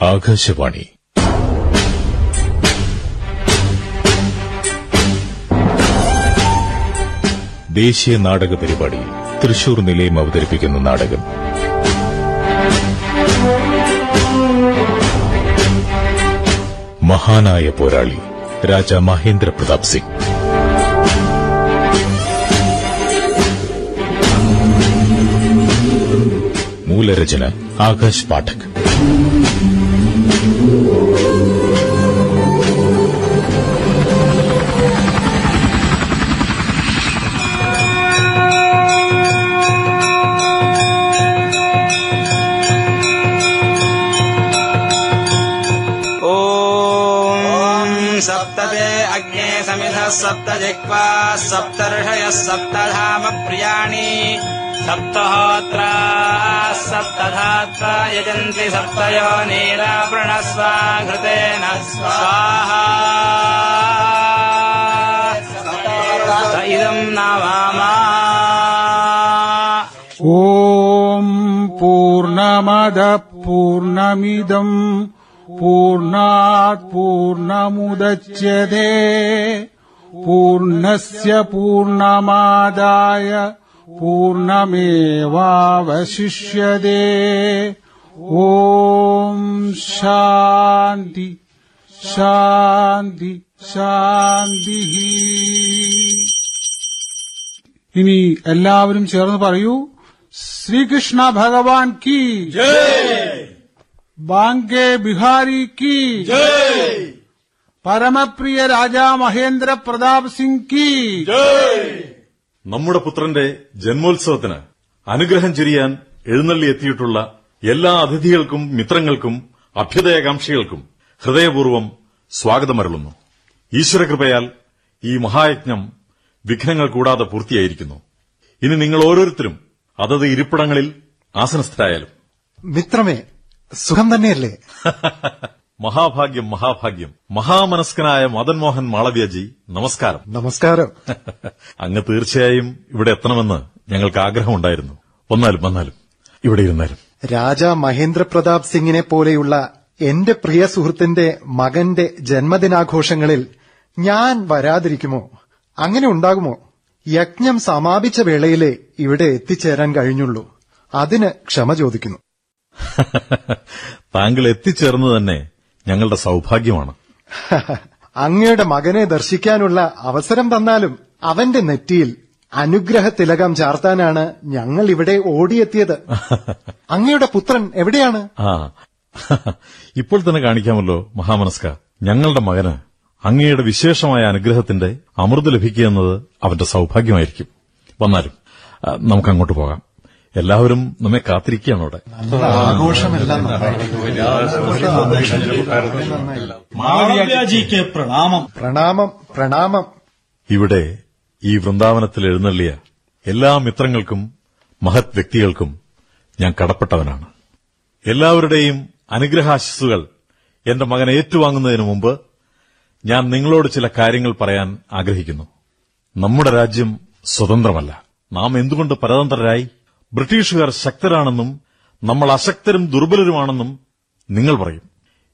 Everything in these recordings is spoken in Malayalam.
ആകാശവാണി. ദേശീയ നാടക പരിപാടി തൃശൂർ നിലയം അവതരിപ്പിക്കുന്ന നാടകം. മഹാനായ പോരാളി രാജ മഹേന്ദ്ര പ്രതാപ് സിംഗ്. മൂലരചന ആകാശ് പാഠക്. सप्तर्षयः सप्तधाम प्रियाणि सप्तहोत्रा यजन्ति सप्तयो स्वाहा। इदम् ओम् पूर्णमदः पूर्णमिदम् पूर्णात् पूर्णमुदच्यते। पूर्णस्य पूर्णमादाय पूर्णमेवावशिष्यते ॐ शान्ति ശാന്തി ശാന്തി ഇനി എല്ലാവരും ചേർന്ന് പറയൂ ശ്രീകൃഷ്ണ ഭഗവാൻ കി ബാങ്കെ ബിഹാരി കി പരമപ്രിയ രാജാ മഹേന്ദ്ര പ്രതാപ് സിംഗ് കി. നമ്മുടെ പുത്രന്റെ ജന്മോത്സവത്തിന് അനുഗ്രഹം ചൊരിയാൻ എഴുന്നള്ളി എത്തിയിട്ടുള്ള എല്ലാ അതിഥികൾക്കും മിത്രങ്ങൾക്കും അഭ്യുദയകാംക്ഷികൾക്കും ഹൃദയപൂർവം സ്വാഗതമരുളുന്നു. ഈശ്വരകൃപയാൽ ഈ മഹായജ്ഞം വിഘ്നങ്ങൾ കൂടാതെ പൂർത്തിയായിരിക്കുന്നു. ഇനി നിങ്ങൾ ഓരോരുത്തരും അതത് ഇരിപ്പിടങ്ങളിൽ ആസനസ്ഥരായാലും. മിത്രമേ സുഖം തന്നെയല്ലേ? മഹാഭാഗ്യം മഹാഭാഗ്യം. മഹാമനസ്കനായ മദൻ മോഹൻ മാളവ്യജി നമസ്കാരം. നമസ്കാരം. അങ്ങ് തീർച്ചയായും ഇവിടെ എത്തണമെന്ന് ഞങ്ങൾക്ക് ആഗ്രഹമുണ്ടായിരുന്നു. വന്നാലും വന്നാലും. ഇവിടെ ഇരുന്നാലും. രാജാ മഹേന്ദ്ര പ്രതാപ് സിംഗിനെ പോലെയുള്ള എന്റെ പ്രിയ സുഹൃത്തിന്റെ മകന്റെ ജന്മദിനാഘോഷങ്ങളിൽ ഞാൻ വരാതിരിക്കുമോ? അങ്ങനെ ഉണ്ടാകുമോ? യജ്ഞം സമാപിച്ച വേളയിലെ ഇവിടെ എത്തിച്ചേരാൻ കഴിഞ്ഞുള്ളൂ. അതിന് ക്ഷമ ചോദിക്കുന്നു. താങ്കൾ എത്തിച്ചേർന്നു തന്നെ ഞങ്ങളുടെ സൌഭാഗ്യമാണ്. അങ്ങയുടെ മകനെ ദർശിക്കാനുള്ള അവസരം തന്നാലും അവന്റെ നെറ്റിയിൽ അനുഗ്രഹ തിലകം ചാർത്താനാണ് ഞങ്ങൾ ഇവിടെ ഓടിയെത്തിയത്. അങ്ങയുടെ പുത്രൻ എവിടെയാണ്? ആ. ഇപ്പോൾ തന്നെ കാണിക്കാമല്ലോ മഹാമനസ്ക. ഞങ്ങളുടെ മകന് അങ്ങയുടെ വിശേഷമായ അനുഗ്രഹത്തിന്റെ അമൃത് ലഭിക്കുക എന്നത് അവന്റെ സൗഭാഗ്യമായിരിക്കും. വന്നാലും നമുക്കങ്ങോട്ട് നമുക്ക് അങ്ങോട്ട് പോകാം. എല്ലാവരും നമ്മെ കാത്തിരിക്കുകയാണ് അവിടെ. മാളവ്യാജിക്ക് പ്രണാമം. പ്രണാമം പ്രണാമം. ഇവിടെ ഈ വൃന്ദാവനത്തിൽ എഴുന്നള്ളിയ എല്ലാ മിത്രങ്ങൾക്കും മഹത് വ്യക്തികൾക്കും ഞാൻ കടപ്പെട്ടവനാണ്. എല്ലാവരുടെയും അനുഗ്രഹാശിസുകൾ എന്റെ മകൻ ഏറ്റുവാങ്ങുന്നതിന് മുമ്പ് ഞാൻ നിങ്ങളോട് ചില കാര്യങ്ങൾ പറയാൻ ആഗ്രഹിക്കുന്നു. നമ്മുടെ രാജ്യം സ്വതന്ത്രമല്ല. നാം എന്തുകൊണ്ട് പരതന്ത്രരായി? ബ്രിട്ടീഷുകാർ ശക്തരാണെന്നും നമ്മൾ അശക്തരും ദുർബലരുമാണെന്നും നിങ്ങൾ പറയും.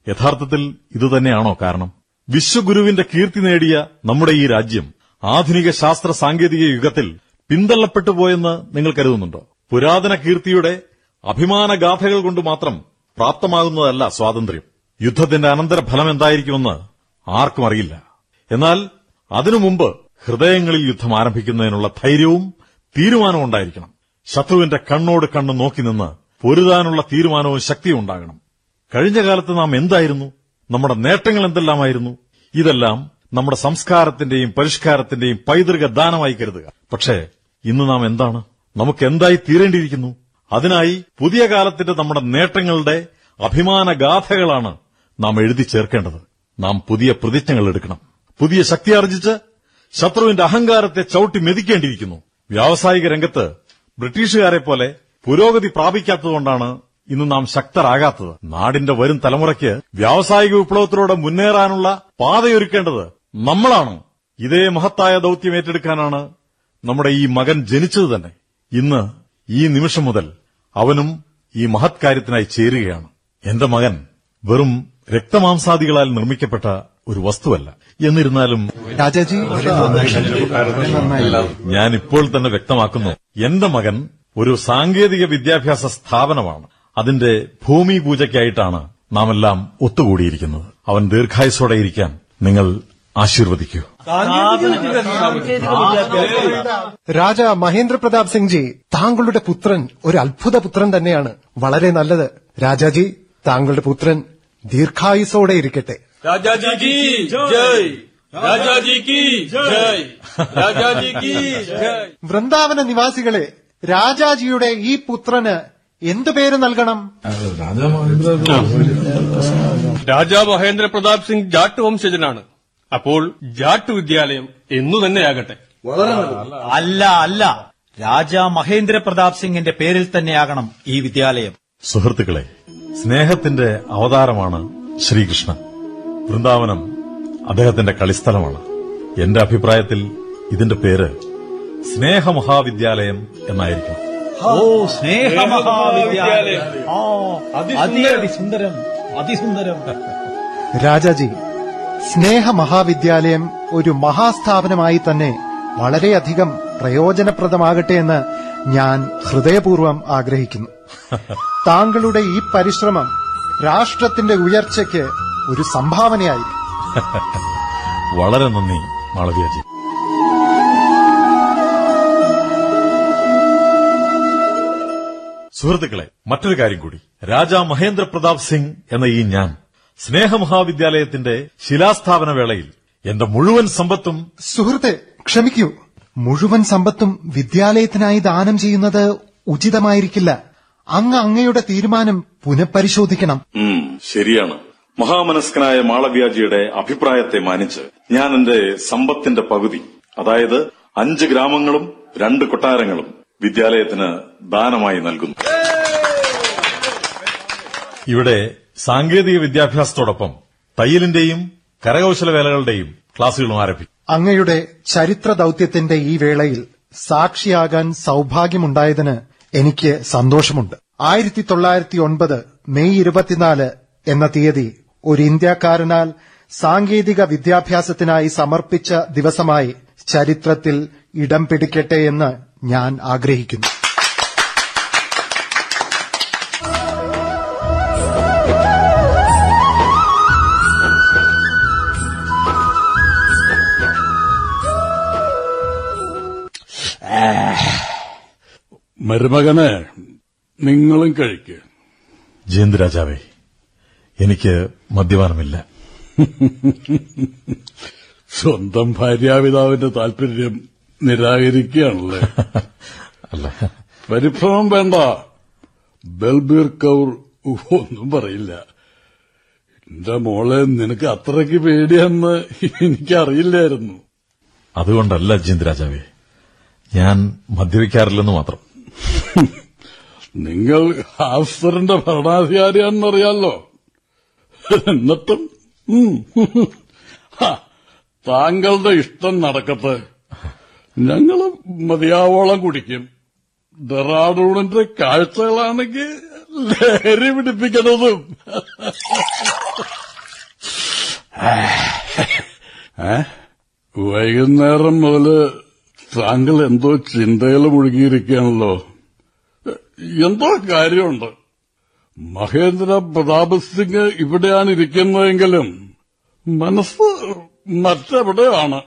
യഥാർത്ഥത്തിൽ ഇതുതന്നെയാണോ കാരണം? വിശ്വഗുരുവിന്റെ കീർത്തി നേടിയ നമ്മുടെ ഈ രാജ്യം ആധുനിക ശാസ്ത്ര സാങ്കേതിക യുഗത്തിൽ പിന്തള്ളപ്പെട്ടു പോയെന്ന് നിങ്ങൾ കരുതുന്നുണ്ടോ? പുരാതന കീർത്തിയുടെ അഭിമാനഗാഥകൾ കൊണ്ട് മാത്രം പ്രാപ്തമാകുന്നതല്ല സ്വാതന്ത്ര്യം. യുദ്ധത്തിന്റെ അനന്തരഫലം എന്തായിരിക്കുമെന്ന് ആർക്കും അറിയില്ല. എന്നാൽ അതിനു മുമ്പ് ഹൃദയങ്ങളിൽ യുദ്ധം ആരംഭിക്കുന്നതിനുള്ള ധൈര്യവും തീരുമാനവും ഉണ്ടായിരിക്കണം. ശത്രുവിന്റെ കണ്ണോട് കണ്ണ് നോക്കി നിന്ന് പൊരുതാനുള്ള തീരുമാനവും ശക്തിയും ഉണ്ടാകണം. കഴിഞ്ഞ കാലത്ത് നാം എന്തായിരുന്നു? നമ്മുടെ നേട്ടങ്ങൾ എന്തെല്ലാമായിരുന്നു? ഇതെല്ലാം നമ്മുടെ സംസ്കാരത്തിന്റെയും പരിഷ്കാരത്തിന്റെയും പൈതൃക ദാനമായി കരുതുക. പക്ഷേ ഇന്ന് നാം എന്താണ്? നമുക്ക് എന്തായി തീരേണ്ടിയിരിക്കുന്നു? അതിനായി പുതിയ കാലത്തിന്റെ നമ്മുടെ നേട്ടങ്ങളുടെ അഭിമാനഗാഥകളാണ് നാം എഴുതി ചേർക്കേണ്ടത്. നാം പുതിയ പ്രതിജ്ഞകൾ എടുക്കണം. പുതിയ ശക്തി ആർജിച്ച് ശത്രുവിന്റെ അഹങ്കാരത്തെ ചവിട്ടി മെതിക്കേണ്ടിയിരിക്കുന്നു. വ്യാവസായിക രംഗത്ത് ബ്രിട്ടീഷുകാരെ പോലെ പുരോഗതി പ്രാപിക്കാത്തതുകൊണ്ടാണ് ഇന്ന് നാം ശക്തരാകാത്തത്. നാടിന്റെ വരും തലമുറയ്ക്ക് വ്യാവസായിക വിപ്ലവത്തിലൂടെ മുന്നേറാനുള്ള പാതയൊരുക്കേണ്ടത് നമ്മളാണ്. ഇതേ മഹത്തായ ദൌത്യം ഏറ്റെടുക്കാനാണ് നമ്മുടെ ഈ മകൻ ജനിച്ചത് തന്നെ. ഇന്ന് ഈ നിമിഷം മുതൽ അവനും ഈ മഹത്കാര്യത്തിനായി ചേരുകയാണ്. എന്റെ മകൻ വെറും രക്തമാംസാദികളാൽ നിർമ്മിക്കപ്പെട്ട ഒരു വസ്തുവല്ല. എന്നിരുന്നാലും രാജാജി ഞാൻ ഇപ്പോൾ തന്നെ വ്യക്തമാക്കുന്നു. എന്റെ മകൻ ഒരു സാങ്കേതിക വിദ്യാഭ്യാസ സ്ഥാപനമാണ്. അതിന്റെ ഭൂമി പൂജയ്ക്കായിട്ടാണ് നാം എല്ലാം ഒത്തുകൂടിയിരിക്കുന്നത്. അവൻ ദീർഘായുസോടെ ഇരിക്കാൻ നിങ്ങൾ ആശീർവദിക്കൂ. രാജ മഹേന്ദ്ര പ്രതാപ് സിംഗ് ജി താങ്കളുടെ പുത്രൻ ഒരു അത്ഭുത പുത്രൻ തന്നെയാണ്. വളരെ നല്ലത്. രാജാജി താങ്കളുടെ പുത്രൻ ദീർഘായുസോടെ ഇരിക്കട്ടെ. രാജാജിക്ക് ജയ്. രാജാജിക്ക് ജയ്. രാജാജിക്ക് വൃന്ദാവന നിവാസികളെ രാജാജിയുടെ ഈ പുത്രന് എന്ത് പേര് നൽകണം? രാജാ മഹേന്ദ്ര പ്രതാപ് സിംഗ് ജാട്ട് വംശജനാണ്. അപ്പോൾ ജാട്ട് വിദ്യാലയം എന്നു തന്നെയാകട്ടെ. അല്ല അല്ല. രാജാ മഹേന്ദ്ര പ്രതാപ് സിംഗിന്റെ പേരിൽ തന്നെയാകണം ഈ വിദ്യാലയം. സുഹൃത്തുക്കളെ സ്നേഹത്തിന്റെ അവതാരമാണ് ശ്രീകൃഷ്ണൻ. വൃന്ദാവനം അദ്ദേഹത്തിന്റെ കളിസ്ഥലമാണ്. എന്റെ അഭിപ്രായത്തിൽ ഇതിന്റെ പേര് സ്നേഹമഹാവിദ്യാലയം എന്നായിരിക്കും ഓ സ്നേഹമഹാവിദ്യാലയം. അതിസുന്ദരം. അതിസുന്ദരം. രാജാജി സ്നേഹ മഹാവിദ്യാലയം ഒരു മഹാസ്ഥാപനമായി തന്നെ വളരെയധികം പ്രയോജനപ്രദമാകട്ടെ എന്ന് ഞാൻ ഹൃദയപൂർവം ആഗ്രഹിക്കുന്നു. താങ്കളുടെ ഈ പരിശ്രമം രാഷ്ട്രത്തിന്റെ ഉയർച്ചയ്ക്ക് ഒരു സംഭാവനയായിരിക്കും വളരെ നന്ദി മാളവിയാജി. സുഹൃത്തുക്കളെ മറ്റൊരു കാര്യം കൂടി. രാജാ മഹേന്ദ്ര പ്രതാപ് സിംഗ് എന്ന ഈ ഞാൻ സ്നേഹമഹാവിദ്യാലയത്തിന്റെ ശിലാസ്ഥാപന വേളയിൽ എന്റെ മുഴുവൻ സമ്പത്തും സുഹൃത്തെ ക്ഷമിക്കൂ. മുഴുവൻ സമ്പത്തും വിദ്യാലയത്തിനായി ദാനം ചെയ്യുന്നത് ഉചിതമായിരിക്കില്ല. അങ്ങ് അങ്ങയുടെ തീരുമാനം പുനഃപരിശോധിക്കണം. ശരിയാണ്. മഹാമനസ്കനായ മാളവ്യാജിയുടെ അഭിപ്രായത്തെ മാനിച്ച് ഞാൻ എന്റെ സമ്പത്തിന്റെ പകുതി അതായത് അഞ്ച് ഗ്രാമങ്ങളും രണ്ട് കൊട്ടാരങ്ങളും വിദ്യാലയത്തിന് ദാനമായി നൽകുന്നു. ഇവിടെ സാങ്കേതിക വിദ്യാഭ്യാസത്തോടൊപ്പം തയ്യലിന്റെയും കരകൌശല വേലകളുടെയും ക്ലാസുകളും ആരംഭിക്കും. അങ്ങയുടെ ചരിത്ര ദൌത്യത്തിന്റെ ഈ വേളയിൽ സാക്ഷിയാകാൻ സൌഭാഗ്യമുണ്ടായതിന് എനിക്ക് സന്തോഷമുണ്ട്. ആയിരത്തി തൊള്ളായിരത്തി ഒൻപത് മെയ് ഇരുപത്തിനാല് എന്ന തീയതി ഒരു ഇന്ത്യക്കാരനാൽ സാങ്കേതിക വിദ്യാഭ്യാസത്തിനായി സമർപ്പിച്ച ദിവസമായി ചരിത്രത്തിൽ ഇടം പിടിക്കട്ടെ എന്ന് ഞാൻ ആഗ്രഹിക്കുന്നു. മരുമകനെ നിങ്ങളും കഴിക്ക്. ജയന്ത് രാജാവേ എനിക്ക് മദ്യപാനമില്ല. സ്വന്തം ഭാര്യാപിതാവിന്റെ താല്പര്യം നിരാകരിക്കുകയാണല്ലേ? അല്ല. പരിഭ്രമം വേണ്ട. ബൽബീർ കൌർ ഒന്നും പറയില്ല. എന്റെ മോളെ നിനക്ക് അത്രയ്ക്ക് പേടിയെന്ന് എനിക്കറിയില്ലായിരുന്നു. അതുകൊണ്ടല്ല ജയന്ത് രാജാവേ ഞാൻ മദ്യപിക്കാറില്ലെന്ന് മാത്രം. നിങ്ങൾ ഹാസ്റ്ററിന്റെ ഭരണാധികാരിയാണെന്നറിയാലോ? എന്നിട്ടും താങ്കളുടെ ഇഷ്ടം നടക്കട്ടെ. ഞങ്ങൾ മതിയാവോളം കുടിക്കും. ഡെറാഡൂണിന്റെ കാഴ്ചകളാണെങ്കിൽ ലഹരി പിടിപ്പിക്കുന്നതും? വൈകുന്നേരം മുതൽ താങ്കൾ എന്തോ ചിന്തയിൽ മുഴുകിയിരിക്കുകയാണല്ലോ. എന്തോ കാര്യമുണ്ട്. മഹേന്ദ്ര പ്രതാപ് സിംഗ് ഇവിടെയാണ് ഇരിക്കുന്നതെങ്കിലും മനസ്സ് മറ്റെവിടെയാണ്?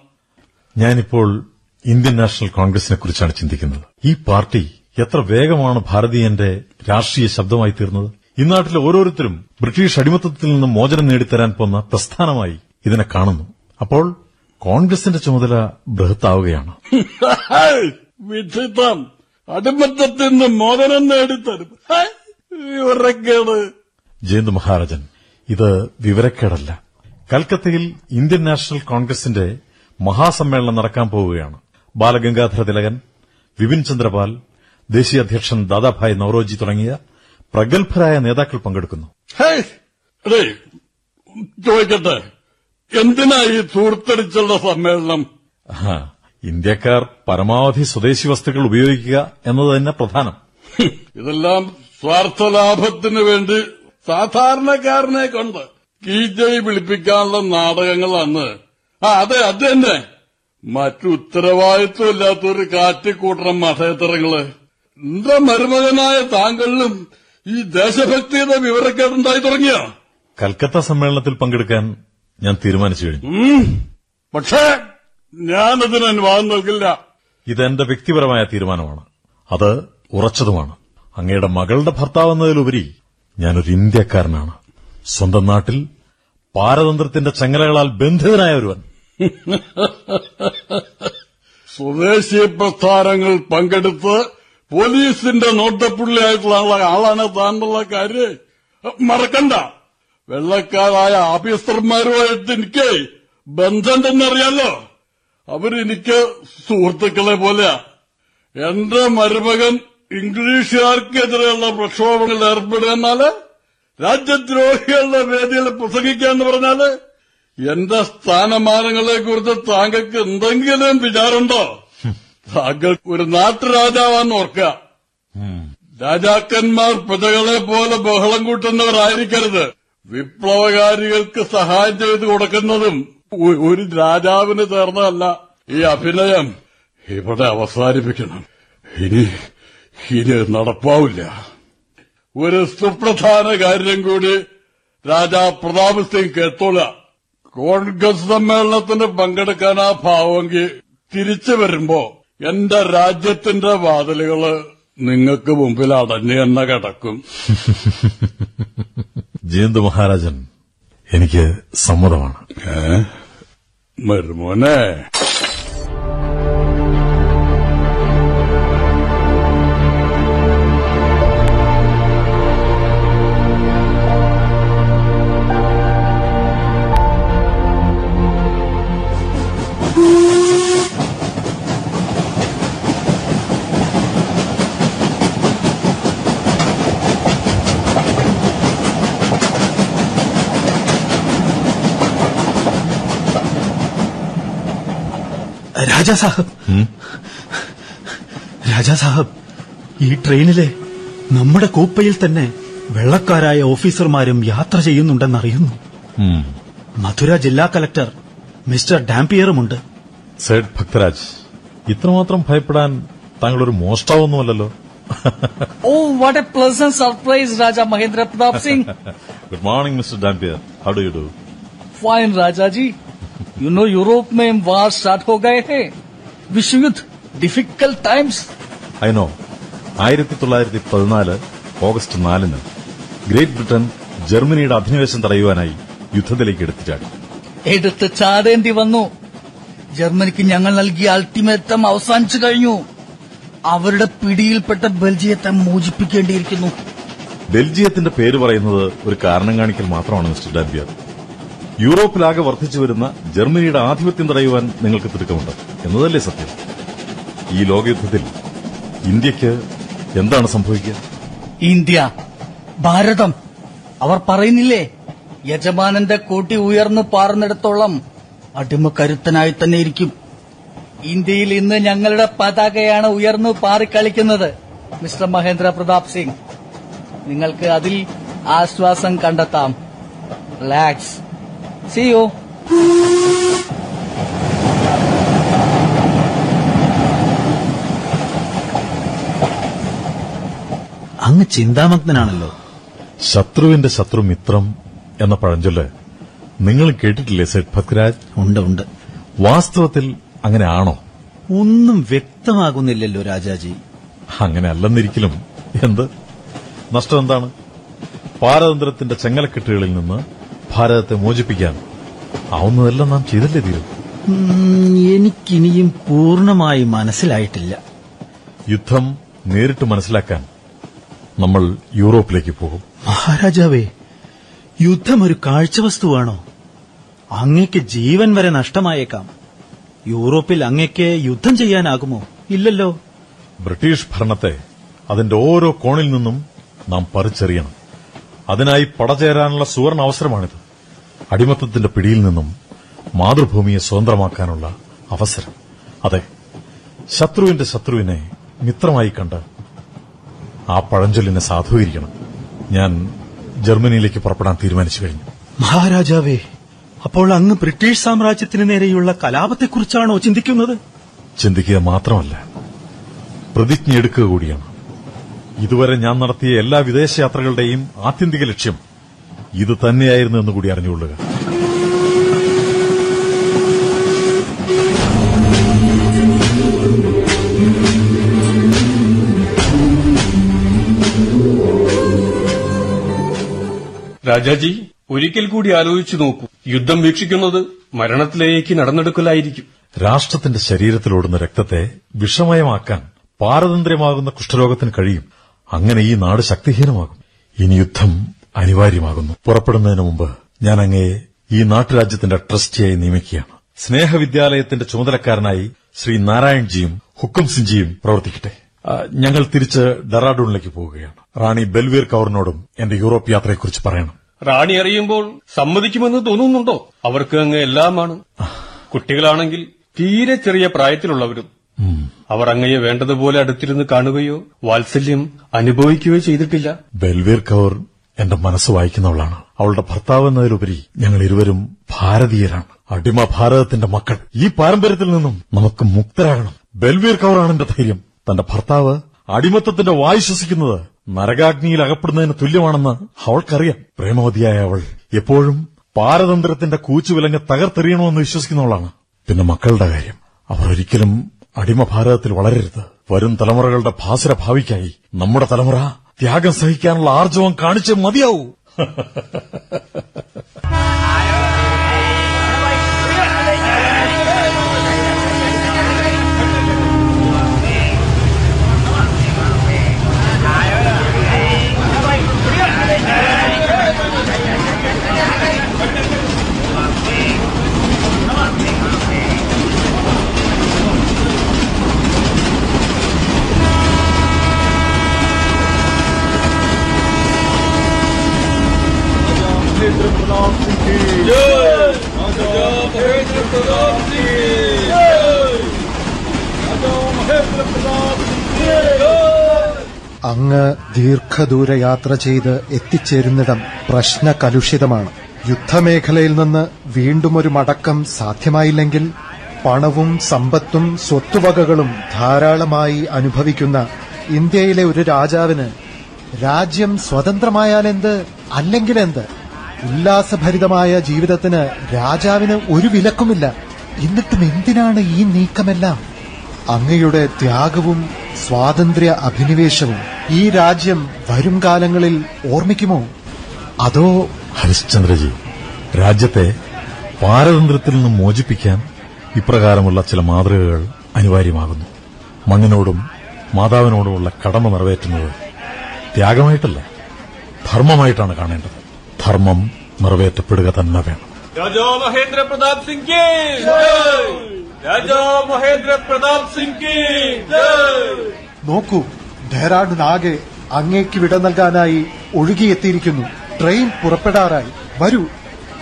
ഞാനിപ്പോൾ ഇന്ത്യൻ നാഷണൽ കോൺഗ്രസിനെ കുറിച്ചാണ് ചിന്തിക്കുന്നത്. ഈ പാർട്ടി എത്ര വേഗമാണ് ഭാരതീയന്റെ രാഷ്ട്രീയ ശബ്ദമായി തീർന്നത്? ഇന്നാട്ടിലെ ഓരോരുത്തരും ബ്രിട്ടീഷ് അടിമത്തത്തിൽ നിന്ന് മോചനം നേടിത്തരാൻ പോന്ന പ്രസ്ഥാനമായി ഇതിനെ കാണുന്നു. അപ്പോൾ കോൺഗ്രസിന്റെ ചുമതല ബൃഹത്താവുകയാണ്. വിഡിത്തം അടിമത്തത്തിൽ നിന്ന് മോചനം നേടിത്തരും. വിവരക്കേട് ജയന്ത് മഹാരാജൻ ഇത് വിവരക്കേടല്ല. കൽക്കത്തയിൽ ഇന്ത്യൻ നാഷണൽ കോൺഗ്രസിന്റെ മഹാസമ്മേളനം നടക്കാൻ പോവുകയാണ്. ബാലഗംഗാധര തിലകൻ വിപിൻ ചന്ദ്രപാൽ ദേശീയ അധ്യക്ഷൻ ദാദാഭായ് നവറോജി തുടങ്ങിയ പ്രഗത്ഭരായ നേതാക്കൾ പങ്കെടുക്കുന്നു. ചോദിക്കട്ടെ. എന്തിനാ ഈ ധൂർത്തടിച്ചുള്ള സമ്മേളനം? ഇന്ത്യക്കാർ പരമാവധി സ്വദേശി വസ്തുക്കൾ ഉപയോഗിക്കുക എന്നത് തന്നെ പ്രധാനം. ഇതെല്ലാം സ്വാർത്ഥ ലാഭത്തിന് വേണ്ടി സാധാരണക്കാരനെ കൊണ്ട് കീജയ് വിളിപ്പിക്കാനുള്ള നാടകങ്ങൾ അന്ന് ആ അതെ അത് തന്നെ. മറ്റു ഉത്തരവാദിത്വമില്ലാത്തൊരു കാറ്റിക്കൂട്ടണം മഠയത്തരങ്ങൾ എന്റെ മരുമകനായ താങ്കളിലും ഈ ദേശഭക്തിയുടെ വിവരക്കേടുണ്ടായി തുടങ്ങിയ? കൽക്കത്ത സമ്മേളനത്തിൽ പങ്കെടുക്കാൻ ഞാൻ തീരുമാനിച്ചു കഴിഞ്ഞു. പക്ഷേ ഞാനതിന് അനുവാദം നൽകില്ല. ഇതെന്റെ വ്യക്തിപരമായ തീരുമാനമാണ്. അത് ഉറച്ചതുമാണ്. അങ്ങയുടെ മകളുടെ ഭർത്താവെന്നതിലുപരി ഞാനൊരു ഇന്ത്യക്കാരനാണ്. സ്വന്തം നാട്ടിൽ പാരതന്ത്രത്തിന്റെ ചങ്ങലകളാൽ ബന്ധിതനായ ഒരുവൻ. സ്വദേശീയ പ്രസ്ഥാനങ്ങൾ പങ്കെടുത്ത് പോലീസിന്റെ നോട്ടപ്പുള്ളിയായിട്ടുള്ള ആളാണ് താനുള്ള കാര്യം. മറക്കണ്ട. വെള്ളക്കാരായ ആഫീസർമാരുമായിട്ട് എനിക്ക് ബന്ധമുണ്ടെന്നറിയാലോ അവരെനിക്ക് സുഹൃത്തുക്കളെ പോലെയാ. എന്റെ മരുമകൻ ഇംഗ്ലീഷുകാർക്കെതിരെയുള്ള പ്രക്ഷോഭങ്ങളിൽ ഏർപ്പെടുക എന്നാൽ രാജ്യദ്രോഹികളുടെ വേദിയിൽ പ്രസംഗിക്കാന്ന് പറഞ്ഞാൽ എന്റെ സ്ഥാനമാനങ്ങളെ കുറിച്ച് താങ്കൾക്ക് എന്തെങ്കിലും വിചാരമുണ്ടോ? താങ്കൾ ഒരു നാട്ടുരാജാവാന്ന് ഓർക്കുക. രാജാക്കന്മാർ പ്രജകളെ പോലെ ബഹളം കൂട്ടുന്നവരായിരിക്കരുത്. വിപ്ലവകാരികൾക്ക് സഹായം ചെയ്തു കൊടുക്കുന്നതും ഒരു രാജാവിന് ചേർന്നതല്ല ഈ അഭിനയം. ഇവിടെ അവസാനിപ്പിക്കണം. ഇനി ഇനി നടപ്പാവില്ല. ഒരു സുപ്രധാന കാര്യം കൂടി രാജാ പ്രതാപ് സിംഗ് കേട്ടോള. കോൺഗ്രസ് സമ്മേളനത്തിന് പങ്കെടുക്കാൻ ആ ഭാവമെങ്കിൽ തിരിച്ചു വരുമ്പോ എന്റെ രാജ്യത്തിന്റെ വാതിലുകൾ നിങ്ങൾക്ക് മുമ്പിൽ അടഞ്ഞു എന്ന കിടക്കും. ജയന്ത് മഹാരാജൻ എനിക്ക് സമ്മതമാണ്. ഏ? മരുമോനെ. രാജാ സാഹബ്. രാജാ സാഹബ് ഈ ട്രെയിനിലെ നമ്മുടെ കൂപ്പയിൽ തന്നെ വെള്ളക്കാരായ ഓഫീസർമാരും യാത്ര ചെയ്യുന്നുണ്ടെന്നറിയുന്നു. മധുര ജില്ലാ കലക്ടർ മിസ്റ്റർ ഡാംപിയറുമുണ്ട്. സേഡ് ഭക്തരാജ് ഇത്രമാത്രം ഭയപ്പെടാൻ താങ്കളൊരു മോഷ്ടാവൊന്നുമല്ലല്ലോ. ഓ what a pleasant surprise Raja Mahendra Pratap Singh. Good morning mister Dampier how do you do fine Raja ji. You know, Europe में वार स्टार्ट हो गए हैं विश्व युद्ध डिफिकल्ट टाइम्स ഐ നോ ആയിരത്തി തൊള്ളായിരത്തി പതിനാല് ഓഗസ്റ്റ് നാലിന് ഗ്രേറ്റ് ബ്രിട്ടൻ ജർമ്മനിയുടെ അധിനിവേശം തടയുവാനായി യുദ്ധത്തിലേക്ക് എടുത്തുചാടി എടുത്ത് ചാടേണ്ടി വന്നു ജർമ്മനിക്ക് ഞങ്ങൾ നൽകിയ അൾട്ടിമേറ്റം അവസാനിച്ചു കഴിഞ്ഞു അവരുടെ പിടിയിൽപ്പെട്ട ബെൽജിയത്തെ മോചിപ്പിക്കേണ്ടിയിരിക്കുന്നു ബെൽജിയത്തിന്റെ പേര് പറയുന്നത് ഒരു കാരണം കാണിക്കൽ മാത്രമാണ് മിസ്റ്റർ ഡാംപിയർ യൂറോപ്പിലാകെ വർദ്ധിച്ചു വരുന്ന ജർമ്മനിയുടെ ആധിപത്യം തടയുവാൻ നിങ്ങൾക്ക് തിടുക്കമുണ്ട്. എന്നതല്ലേ സത്യം? ഈ ലോകയുദ്ധത്തിൽ ഇന്ത്യയ്ക്ക് എന്താണ് സംഭവിക്കുക? ഇന്ത്യ ഭാരതം. അവർ പറയുന്നില്ലേ യജമാനന്റെ കൂട്ടി ഉയർന്നു പാർന്നിടത്തോളം അടിമക്കരുത്തനായി തന്നെ ഇരിക്കും. ഇന്ത്യയിൽ ഇന്ന് ഞങ്ങളുടെ പതാകയാണ് ഉയർന്നു പാറിക്കളിക്കുന്നത് മിസ്റ്റർ മഹേന്ദ്ര പ്രതാപ് സിംഗ്. നിങ്ങൾക്ക് അതിൽ ആശ്വാസം കണ്ടെത്താം. റിലാക്സ്. സിയോ അങ്ങ് ചിന്താമഗ്നനാണല്ലോ. ശത്രുവിന്റെ ശത്രു മിത്രം എന്ന പഴഞ്ചൊല്ല് നിങ്ങൾ കേട്ടിട്ടില്ലേ സെഡ് ഭക്രാജ് ഉണ്ട് ഉണ്ട്. വാസ്തവത്തിൽ അങ്ങനെയാണോ ഒന്നും വ്യക്തമാകുന്നില്ലല്ലോ രാജാജി. അങ്ങനെ അല്ലെന്നിരിക്കലും. എന്ത്? നഷ്ടം എന്താണ്? പാരതന്ത്രത്തിന്റെ ചെങ്ങലക്കെട്ടുകളിൽ നിന്ന് ഭാരതത്തെ മോചിപ്പിക്കാൻ ആവുന്നതെല്ലാം നാം ചെയ്തല്ലേ തീരും? എനിക്കിനിയും പൂർണമായി മനസ്സിലായിട്ടില്ല. യുദ്ധം നേരിട്ട് മനസ്സിലാക്കാൻ നമ്മൾ യൂറോപ്പിലേക്ക് പോകും. മഹാരാജാവേ യുദ്ധം ഒരു കാഴ്ചവസ്തുവാണോ അങ്ങയ്ക്ക് ജീവൻ വരെ നഷ്ടമായേക്കാം. യൂറോപ്പിൽ അങ്ങയ്ക്ക് യുദ്ധം ചെയ്യാനാകുമോ? ഇല്ലല്ലോ. ബ്രിട്ടീഷ് ഭരണത്തെ അതിന്റെ ഓരോ കോണിൽ നിന്നും നാം പറിച്ചെറിയണം. അതിനായി പടചേരാനുള്ള സുവർണ അവസരമാണിത്. അടിമത്തത്തിന്റെ പിടിയിൽ നിന്നും മാതൃഭൂമിയെ സ്വതന്ത്രമാക്കാനുള്ള അവസരം. അതെ ശത്രുവിന്റെ ശത്രുവിനെ മിത്രമായി കണ്ട് ആ പഴഞ്ചൊല്ലിനെ സാധൂകരിക്കണം. ഞാൻ ജർമ്മനിയിലേക്ക് പുറപ്പെടാൻ തീരുമാനിച്ചു കഴിഞ്ഞു. മഹാരാജാവേ അപ്പോൾ അങ്ങ് ബ്രിട്ടീഷ് സാമ്രാജ്യത്തിന് നേരെയുള്ള കലാപത്തെക്കുറിച്ചാണോ ചിന്തിക്കുന്നത്? ചിന്തിക്കുക മാത്രമല്ല പ്രതിജ്ഞ എടുക്കുക കൂടിയാണ്. ഇതുവരെ ഞാൻ നടത്തിയ എല്ലാ വിദേശയാത്രകളുടെയും ആത്യന്തിക ലക്ഷ്യം ഇത് തന്നെയായിരുന്നു എന്ന് കൂടി അറിഞ്ഞുകൊള്ളുക. രാജാജി ഒരിക്കൽ കൂടി ആലോചിച്ചു നോക്കൂ. യുദ്ധം വീക്ഷിക്കുന്നത് മരണത്തിലേക്ക് നടന്നെടുക്കലായിരിക്കും. രാഷ്ട്രത്തിന്റെ ശരീരത്തിലോടുന്ന രക്തത്തെ വിഷമയമാക്കാൻ പാരതന്ത്ര്യമാകുന്ന കുഷ്ഠരോഗത്തിന് കഴിയും. അങ്ങനെ ഈ നാട് ശക്തിഹീനമാകും. ഇനി യുദ്ധം അനിവാര്യമാകുന്നു. പുറപ്പെടുന്നതിന് മുമ്പ് ഞാൻ അങ്ങയെ ഈ നാട്ടുരാജ്യത്തിന്റെ ട്രസ്റ്റിയായി നിയമിക്കുകയാണ്. സ്നേഹവിദ്യാലയത്തിന്റെ ചുമതലക്കാരനായി ശ്രീ നാരായൺജിയും ഹുക്കും സിംജിയും പ്രവർത്തിക്കട്ടെ. ഞങ്ങൾ തിരിച്ച് ഡെറാഡൂണിലേക്ക് പോവുകയാണ്. റാണി ബെൽവീർ കൌറിനോടും എന്റെ യൂറോപ്പ് യാത്രയെക്കുറിച്ച് പറയണം. റാണി അറിയുമ്പോൾ സമ്മതിക്കുമെന്ന് തോന്നുന്നുണ്ടോ? അവർക്ക് അങ്ങ് എല്ലാമാണ്. കുട്ടികളാണെങ്കിൽ തീരെ ചെറിയ പ്രായത്തിലുള്ളവരും. അവർ അങ്ങയെ വേണ്ടതുപോലെ അടുത്തിരുന്ന് കാണുകയോ വാത്സല്യം അനുഭവിക്കുകയോ ചെയ്തിട്ടില്ല. ബൽവീർ കൌർ എന്റെ മനസ്സ് വായിക്കുന്നവളാണ്. അവളുടെ ഭർത്താവ് എന്നതിലുപരി ഞങ്ങൾ ഇരുവരും ഭാരതീയരാണ്. അടിമ ഭാരതത്തിന്റെ മക്കൾ. ഈ പാരമ്പര്യത്തിൽ നിന്നും നമുക്ക് മുക്തരാകണം. ബൽവീർ കൌറാണ് എന്റെ ധൈര്യം. തന്റെ ഭർത്താവ് അടിമത്തത്തിന്റെ വായു ശ്വസിക്കുന്നത് നരകാഗ്നിയിൽ അകപ്പെടുന്നതിന് തുല്യമാണെന്ന് അവൾക്കറിയാം. പ്രേമവതിയായ അവൾ എപ്പോഴും പാരതന്ത്രത്തിന്റെ കൂച്ചുവിലങ്ങ് തകർത്തെറിയണമെന്ന് വിശ്വസിക്കുന്നവളാണ്. പിന്നെ മക്കളുടെ കാര്യം. അവർ ഒരിക്കലും അടിമ ഭാരതത്തിൽ വളരരുത്. വരും തലമുറകളുടെ ഭാസുര ഭാവിക്കായി നമ്മുടെ തലമുറ ത്യാഗം സഹിക്കാനുള്ള ആർജവം കാണിച്ചേ മതിയാവൂ. അങ്ങ് ദീർഘദൂര യാത്ര ചെയ്ത് എത്തിച്ചേരുന്നിടം പ്രശ്ന കലുഷിതമാണ് യുദ്ധമേഖലയിൽ നിന്ന് വീണ്ടും ഒരു മടക്കം സാധ്യമായില്ലെങ്കിൽ പണവും സമ്പത്തും സ്വത്തുവകകളും ധാരാളമായി അനുഭവിക്കുന്ന ഇന്ത്യയിലെ ഒരു രാജാവിന് രാജ്യം സ്വതന്ത്രമായാലെന്ത്? അല്ലെങ്കിലെന്ത്? ഉല്ലാസഭരിതമായ ജീവിതത്തിന് രാജാവിന് ഒരു വിലക്കുമില്ല. എന്നിട്ടും എന്തിനാണ് ഈ നീക്കമെല്ലാം? അങ്ങയുടെ ത്യാഗവും സ്വാതന്ത്ര്യ അഭിനിവേശവും ഈ രാജ്യം വരും കാലങ്ങളിൽ ഓർമ്മിക്കുമോ? അതോ ഹരിശ്ചന്ദ്രജി രാജ്യത്തെ പാരതന്ത്ര്യത്തിൽ നിന്നും മോചിപ്പിക്കാൻ ഇപ്രകാരമുള്ള ചില മാതൃകകൾ അനിവാര്യമാകുന്നു. മണ്ണിനോടും മാതാവിനോടുമുള്ള കടമ നിറവേറ്റുന്നത് ത്യാഗമായിട്ടല്ല ധർമ്മമായിട്ടാണ് കാണേണ്ടത്. ധർമ്മം നിറവേറ്റപ്പെടുക തന്നെ വേണം. രാജാ മഹേന്ദ്ര പ്രതാപ് സിംഗ് രാജാ മഹേന്ദ്ര പ്രതാപ് സിംഗ് നോക്കൂ ഡെഹ്റാഡൂനാകെ അങ്ങേക്ക് വിട നൽകാനായി ഒഴുകിയെത്തിയിരിക്കുന്നു. ട്രെയിൻ പുറപ്പെടാറായി. വരൂ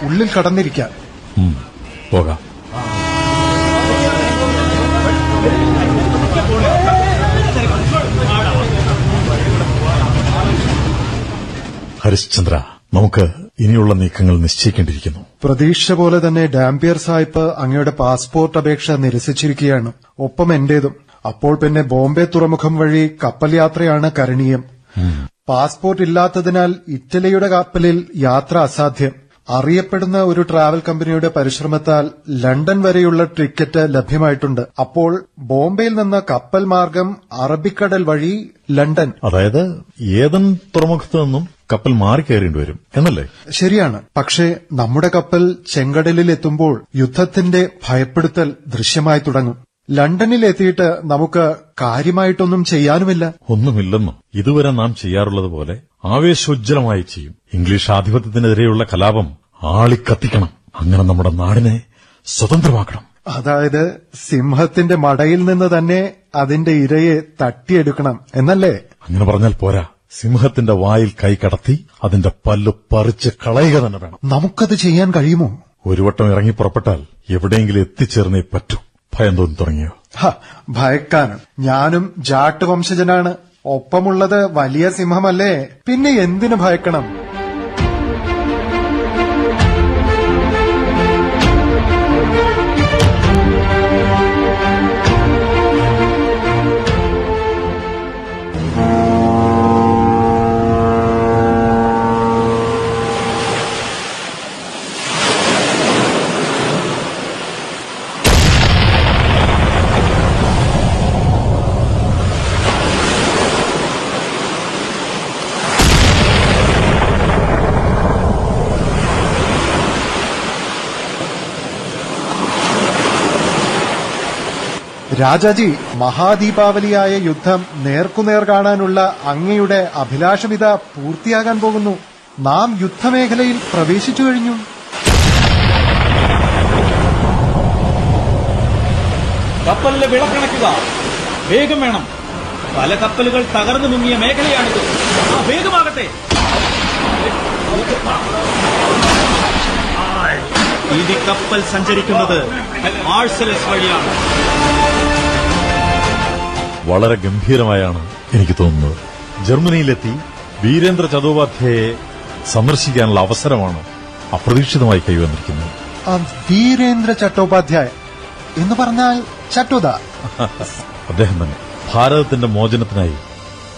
ഉള്ളിൽ കടന്നിരിക്കാൻ ഉം, പോകാം. ഹരിശ്ചന്ദ്ര നമുക്ക് ഇനിയുള്ള നീക്കങ്ങൾ നിശ്ചയിക്കേണ്ടിയിരിക്കുന്നു. പ്രതീക്ഷ പോലെ തന്നെ ഡാംപിയർ സാഹിബ് അങ്ങയുടെ പാസ്പോർട്ട് അപേക്ഷ നിരസിച്ചിരിക്കുകയാണ്. ഒപ്പം എന്റേതും. അപ്പോൾ പിന്നെ ബോംബെ തുറമുഖം വഴി കപ്പൽ യാത്രയാണ് കരണീയം. പാസ്പോർട്ട് ഇല്ലാത്തതിനാൽ ഇറ്റലിയുടെ കപ്പലിൽ യാത്ര അസാധ്യം. അറിയപ്പെടുന്ന ഒരു ട്രാവൽ കമ്പനിയുടെ പരിശ്രമത്താൽ ലണ്ടൻ വരെയുള്ള ടിക്കറ്റ് ലഭ്യമായിട്ടുണ്ട്. അപ്പോൾ ബോംബെയിൽ നിന്ന് കപ്പൽ മാർഗം അറബിക്കടൽ വഴി ലണ്ടൻ. അതായത് ഏതൻ തുറമുഖത്തു നിന്നും കപ്പൽ മാറിക്കയറേണ്ടി വരും. എന്നല്ലേ? ശരിയാണ്. പക്ഷേ നമ്മുടെ കപ്പൽ ചെങ്കടലിൽ എത്തുമ്പോൾ യുദ്ധത്തിന്റെ ഭയപ്പെടുത്തൽ ദൃശ്യമായി തുടങ്ങും. ലണ്ടനിൽ എത്തിയിട്ട് നമുക്ക് കാര്യമായിട്ടൊന്നും ചെയ്യാനുമില്ല. ഒന്നുമില്ലെന്നും? ഇതുവരെ നാം ചെയ്യാറുള്ളത് പോലെ ആവേശോജ്ജലമായി ചെയ്യും. ഇംഗ്ലീഷ് ആധിപത്യത്തിനെതിരെയുള്ള കലാപം ആളിക്കത്തിക്കണം. അങ്ങനെ നമ്മുടെ നാടിനെ സ്വതന്ത്രമാക്കണം. അതായത് സിംഹത്തിന്റെ മടയിൽ നിന്ന് തന്നെ അതിന്റെ ഇരയെ തട്ടിയെടുക്കണം എന്നല്ലേ? അങ്ങനെ പറഞ്ഞാൽ പോരാ. സിംഹത്തിന്റെ വായിൽ കൈ കടത്തി അതിന്റെ പല്ല് പറിച്ച് കളയുക തന്നെ വേണം. നമുക്കത് ചെയ്യാൻ കഴിയുമോ? ഒരു വട്ടം ഇറങ്ങി പുറപ്പെട്ടാൽ എവിടെയെങ്കിലും എത്തിച്ചേർന്നേ പറ്റൂ. ഭയം തോന്നി തുടങ്ങിയോ? ഭയക്കാനും ഞാനും ജാട്ട് വംശജനാണ് ഒപ്പമുള്ളത് വലിയ സിംഹമല്ലേ? പിന്നെ എന്തിനു ഭയക്കണം? രാജാജി മഹാദീപാവലിയായ യുദ്ധം നേർക്കുനേർ കാണാനുള്ള അങ്ങയുടെ അഭിലാഷമിത പൂർത്തിയാകാൻ പോകുന്നു. നാം യുദ്ധമേഖലയിൽ പ്രവേശിച്ചു കഴിഞ്ഞു. കപ്പലിലെ വിളക്കണക്കുക വേഗം വേണം. പല കപ്പലുകൾ തകർന്നു മുങ്ങിയ മേഖലയാണിത്. ആ വേഗമാകട്ടെ. ഇനി കപ്പൽ സഞ്ചരിക്കുന്നത് ആഴ്സലസ് വഴിയാണ്. വളരെ ഗംഭീരമായാണ് എനിക്ക് തോന്നുന്നത്. ജർമ്മനിയിലെത്തി വീരേന്ദ്ര ചതോപാധ്യായെ സന്ദർശിക്കാനുള്ള അവസരമാണ് അപ്രതീക്ഷിതമായി കൈവന്നിരിക്കുന്നത്. വീരേന്ദ്ര ചട്ടോപാധ്യായ എന്ന് പറഞ്ഞാൽ ചട്ടോദ അദ്ദേഹം തന്നെ ഭാരതത്തിന്റെ മോചനത്തിനായി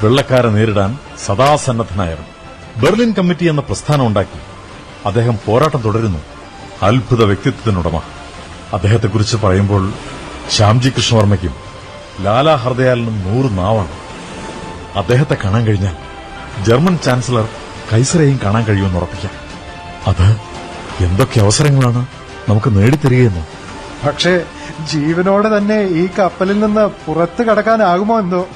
വെള്ളക്കാരെ നേരിടാൻ സദാസന്നദ്ധനായിരുന്നു ബെർലിൻ കമ്മിറ്റി എന്ന പ്രസ്ഥാനം ഉണ്ടാക്കി അദ്ദേഹം പോരാട്ടം തുടരുന്നു. അത്ഭുത വ്യക്തിത്വത്തിനുടമ. അദ്ദേഹത്തെക്കുറിച്ച് പറയുമ്പോൾ ശ്യാംജി കൃഷ്ണവർമ്മയ്ക്കും ലാലാ ഹർദയാലിനും നൂറ് നാവാണ്. അദ്ദേഹത്തെ കാണാൻ കഴിഞ്ഞാൽ ജർമ്മൻ ചാൻസലർ കൈസറേയും കാണാൻ കഴിയുമെന്ന് ഉറപ്പിക്കാം. അത് എന്തൊക്കെ അവസരങ്ങളാണ് നമുക്ക് നേടിത്തരികയെന്ന്? പക്ഷേ ജീവനോടെ തന്നെ ഈ കപ്പലിൽ നിന്ന് പുറത്തു കടക്കാനാകുമോ എന്തോ?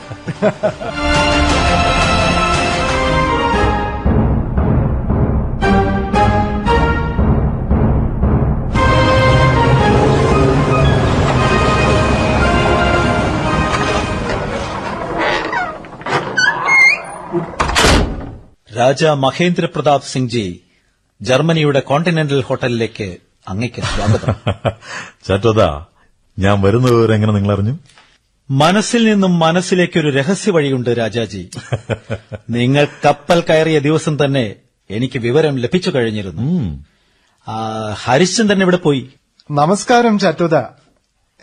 രാജ മഹേന്ദ്ര പ്രതാപ് സിംഗ് ജി ജർമ്മനിയുടെ കോണ്ടിനെന്റൽ ഹോട്ടലിലേക്ക് അങ്ങേക്ക് സ്വാഗതം. ചാറ്റോദാ ഞാൻ വരുന്ന വിവരം എങ്ങനെ നിങ്ങൾ അറിഞ്ഞു മനസ്സിൽ നിന്നും മനസ്സിലേക്ക് ഒരു രഹസ്യ വഴിയുണ്ട് രാജാജി. നിങ്ങൾ കപ്പൽ കയറിയ ദിവസം തന്നെ എനിക്ക് വിവരം ലഭിച്ചു കഴിഞ്ഞിരുന്നു. ഹരിശ്ചന്ദ്രൻ ഇവിടെ പോയി? നമസ്കാരം ചറ്റോദ.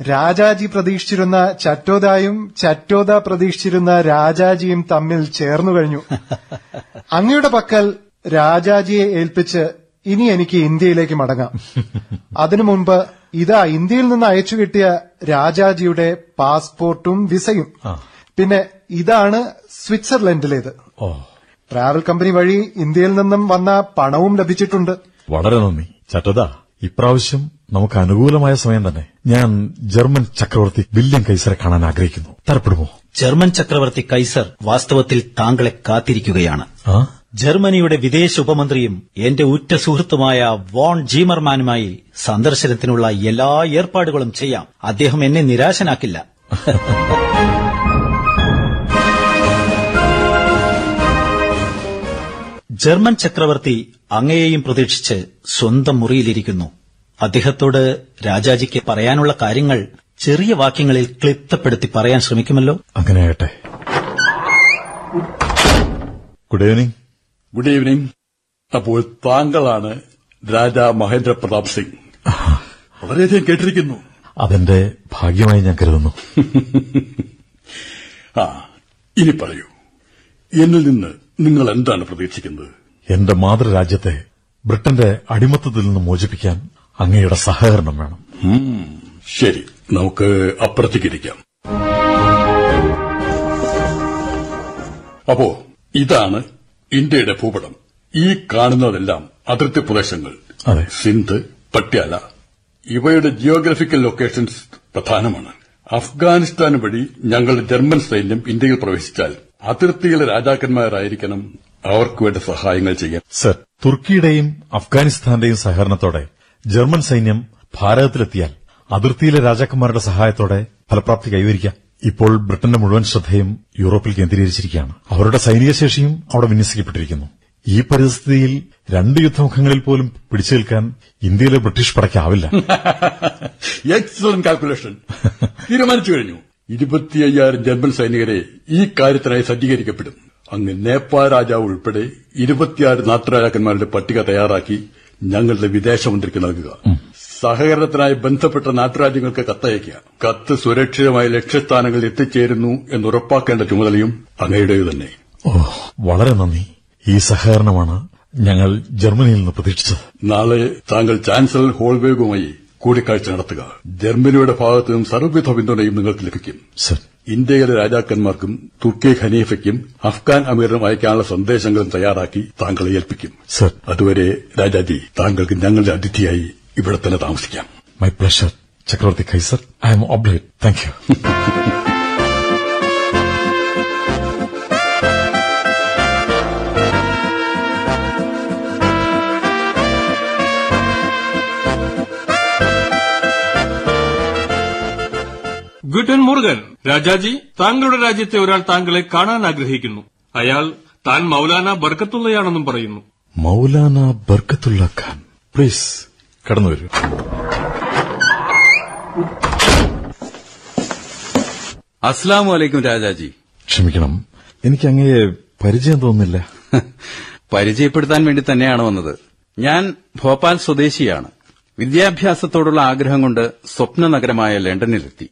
രാജാജി പ്രതീക്ഷിച്ചിരുന്ന ചറ്റോദായും ചറ്റോദ പ്രതീക്ഷിച്ചിരുന്ന രാജാജിയും തമ്മിൽ ചേർന്നു കഴിഞ്ഞു. അങ്ങയുടെ പക്കൽ രാജാജിയെ ഏൽപ്പിച്ച് ഇനി എനിക്ക് ഇന്ത്യയിലേക്ക് മടങ്ങാം. അതിനു മുമ്പ് ഇതാ ഇന്ത്യയിൽ നിന്ന് അയച്ചു കിട്ടിയ രാജാജിയുടെ പാസ്പോർട്ടും വിസയും. പിന്നെ ഇതാണ് സ്വിറ്റ്സർലൻഡിലേത്. ട്രാവൽ കമ്പനി വഴി ഇന്ത്യയിൽ നിന്നും വന്ന പണവും ലഭിച്ചിട്ടുണ്ട്. വളരെ നന്ദി. ചറ്റോദ ഇപ്രാവശ്യം നമുക്ക് അനുകൂലമായ സമയം തന്നെ. ഞാൻ ജർമ്മൻ ചക്രവർത്തി വില്യം കൈസറെ കാണാൻ ആഗ്രഹിക്കുന്നു. തരപ്പെടുമോ? ജർമ്മൻ ചക്രവർത്തി കൈസർ വാസ്തവത്തിൽ താങ്കളെ കാത്തിരിക്കുകയാണ്. ജർമ്മനിയുടെ വിദേശ ഉപമന്ത്രിയും എന്റെ ഉറ്റ സുഹൃത്തുമായ വോൺ ജീമർമാനുമായി സന്ദർശനത്തിനുള്ള എല്ലാ ഏർപ്പാടുകളും ചെയ്യാം. അദ്ദേഹം എന്നെ നിരാശനാക്കില്ല. ജർമ്മൻ ചക്രവർത്തി അങ്ങയെയും പ്രതീക്ഷിച്ച് സ്വന്തം മുറിയിലിരിക്കുന്നു. അദ്ദേഹത്തോട് രാജാജിക്ക് പറയാനുള്ള കാര്യങ്ങൾ ചെറിയ വാക്യങ്ങളിൽ ക്ലിപ്തപ്പെടുത്തി പറയാൻ ശ്രമിക്കുമല്ലോ? അങ്ങനെയാട്ടെ ഗുഡ് ഈവനിങ് ഗുഡ് ഈവനിംഗ് അപ്പോൾ താങ്കളാണ് രാജാ മഹേന്ദ്ര പ്രതാപ് സിംഗ്. വളരെയധികം കേട്ടിരിക്കുന്നു. അതെന്റെ ഭാഗ്യമായി ഞാൻ കരുതുന്നു. ആ ഇനി പറയൂ. എന്നിൽ നിന്ന് നിങ്ങൾ എന്താണ് പ്രതീക്ഷിക്കുന്നത്? എന്റെ മാതൃരാജ്യത്തെ ബ്രിട്ടന്റെ അടിമത്തത്തിൽ നിന്ന് മോചിപ്പിക്കാൻ അങ്ങയുടെ സഹകരണം വേണം. ശരി. നമുക്ക് അപ്പുറത്തേക്കിരിക്കാം അപ്പോ ഇതാണ് ഇന്ത്യയുടെ ഭൂപടം. ഈ കാണുന്നതെല്ലാം അതിർത്തി പ്രദേശങ്ങൾ. അതെ. സിന്ധ് പട്യാല. ഇവയുടെ ജിയോഗ്രഫിക്കൽ ലൊക്കേഷൻസ് പ്രധാനമാണ്. അഫ്ഗാനിസ്ഥാൻ വഴി ഞങ്ങൾ ജർമ്മൻ സൈന്യം ഇന്ത്യയിൽ പ്രവേശിച്ചാൽ അതിർത്തിയിലെ രാജാക്കന്മാരായിരിക്കണം അവർക്ക് വേണ്ട സഹായങ്ങൾ ചെയ്യാൻ. സർ തുർക്കിയുടെയും അഫ്ഗാനിസ്ഥാന്റെയും സഹകരണത്തോടെ ജർമ്മൻ സൈന്യം ഭാരതത്തിലെത്തിയാൽ അതിർത്തിയിലെ രാജാക്കന്മാരുടെ സഹായത്തോടെ ഫലപ്രാപ്തി കൈവരിക്കാം. ഇപ്പോൾ ബ്രിട്ടന്റെ മുഴുവൻ ശ്രദ്ധയും യൂറോപ്പിൽ കേന്ദ്രീകരിച്ചിരിക്കുകയാണ്. അവരുടെ സൈനിക ശേഷിയും അവിടെ വിന്യസിക്കപ്പെട്ടിരിക്കുന്നു. ഈ പരിസ്ഥിതിയിൽ രണ്ട് യുദ്ധമുഖങ്ങളിൽ പോലും പിടിച്ചു നിൽക്കാൻ ഇന്ത്യയിലെ ബ്രിട്ടീഷ് പടയ്ക്കാവില്ല. കാൽക്കുലേഷൻ തീരുമാനിച്ചു കഴിഞ്ഞു. ഇരുപത്തിയ്യായിരം ജർമ്മൻ സൈനികരെ ഈ കാര്യത്തിനായി സജ്ജീകരിക്കപ്പെടും. അങ്ങ് നേപ്പാൾ രാജാവ് ഉൾപ്പെടെ ഇരുപത്തിയാറ് നാട്ടുരാജാക്കന്മാരുടെ പട്ടിക തയ്യാറാക്കി ഞങ്ങളുടെ വിദേശമന്ത്രിക്ക് നൽകുക. സഹകരണത്തിനായി ബന്ധപ്പെട്ട നാട്ടുരാജ്യങ്ങൾക്ക് കത്തയക്കുക കത്ത് സുരക്ഷിതമായ ലക്ഷ്യസ്ഥാനങ്ങളിൽ എത്തിച്ചേരുന്നു എന്ന് ഉറപ്പാക്കേണ്ട ചുമതലയും അങ്ങയുടേത് തന്നെ. ഓ വളരെ നന്ദി. ഈ സഹകരണമാണ് ഞങ്ങൾ ജർമ്മനിയിൽ നിന്ന് പ്രതീക്ഷിച്ചത്. നാളെ താങ്കൾ ചാൻസലർ ഹോൾവേഗുമായി കൂടിക്കാഴ്ച നടത്തുക. ജർമ്മനിയുടെ ഭാഗത്തു നിന്നും സർവവിധ പിന്തുണയും നിങ്ങൾക്ക് ലഭിക്കും. സർ ഇന്ത്യയിലെ രാജാക്കന്മാർക്കും തുർക്കി ഖനീഫയ്ക്കും അഫ്ഗാൻ അമീറിനും അയക്കാനുള്ള സന്ദേശങ്ങളും തയ്യാറാക്കി താങ്കളെ ഏൽപ്പിക്കും. സർ. അതുവരെ രാജാജി താങ്കൾക്ക് ഞങ്ങളുടെ അതിഥിയായി ഇവിടെ തന്നെ താമസിക്കാം. മൈ പ്ലഷർ ചക്രവർത്തി Kaiser I am obliged thank you Murugan Rajaji താങ്കളുടെ രാജ്യത്തെ ഒരാൾ താങ്കളെ കാണാൻ ആഗ്രഹിക്കുന്നു. അയാൾ താൻ മൗലാന ബർക്കത്തുള്ളയാണെന്നും പറയുന്നു. മൗലാന ബർക്കത്തുള്ള ഖാൻ പ്ലീസ് കടന്നു വരൂ. അസ്ലാം വലൈക്കും രാജാജി. ക്ഷമിക്കണം. എനിക്ക് അങ്ങയെ പരിചയം തോന്നുന്നില്ല. പരിചയപ്പെടുത്താൻ വേണ്ടി തന്നെയാണ് വന്നത്. ഞാൻ ഭോപ്പാൽ സ്വദേശിയാണ്. വിദ്യാഭ്യാസത്തോടുള്ള ആഗ്രഹം കൊണ്ട് സ്വപ്ന നഗരമായ ലണ്ടനിലെത്തി.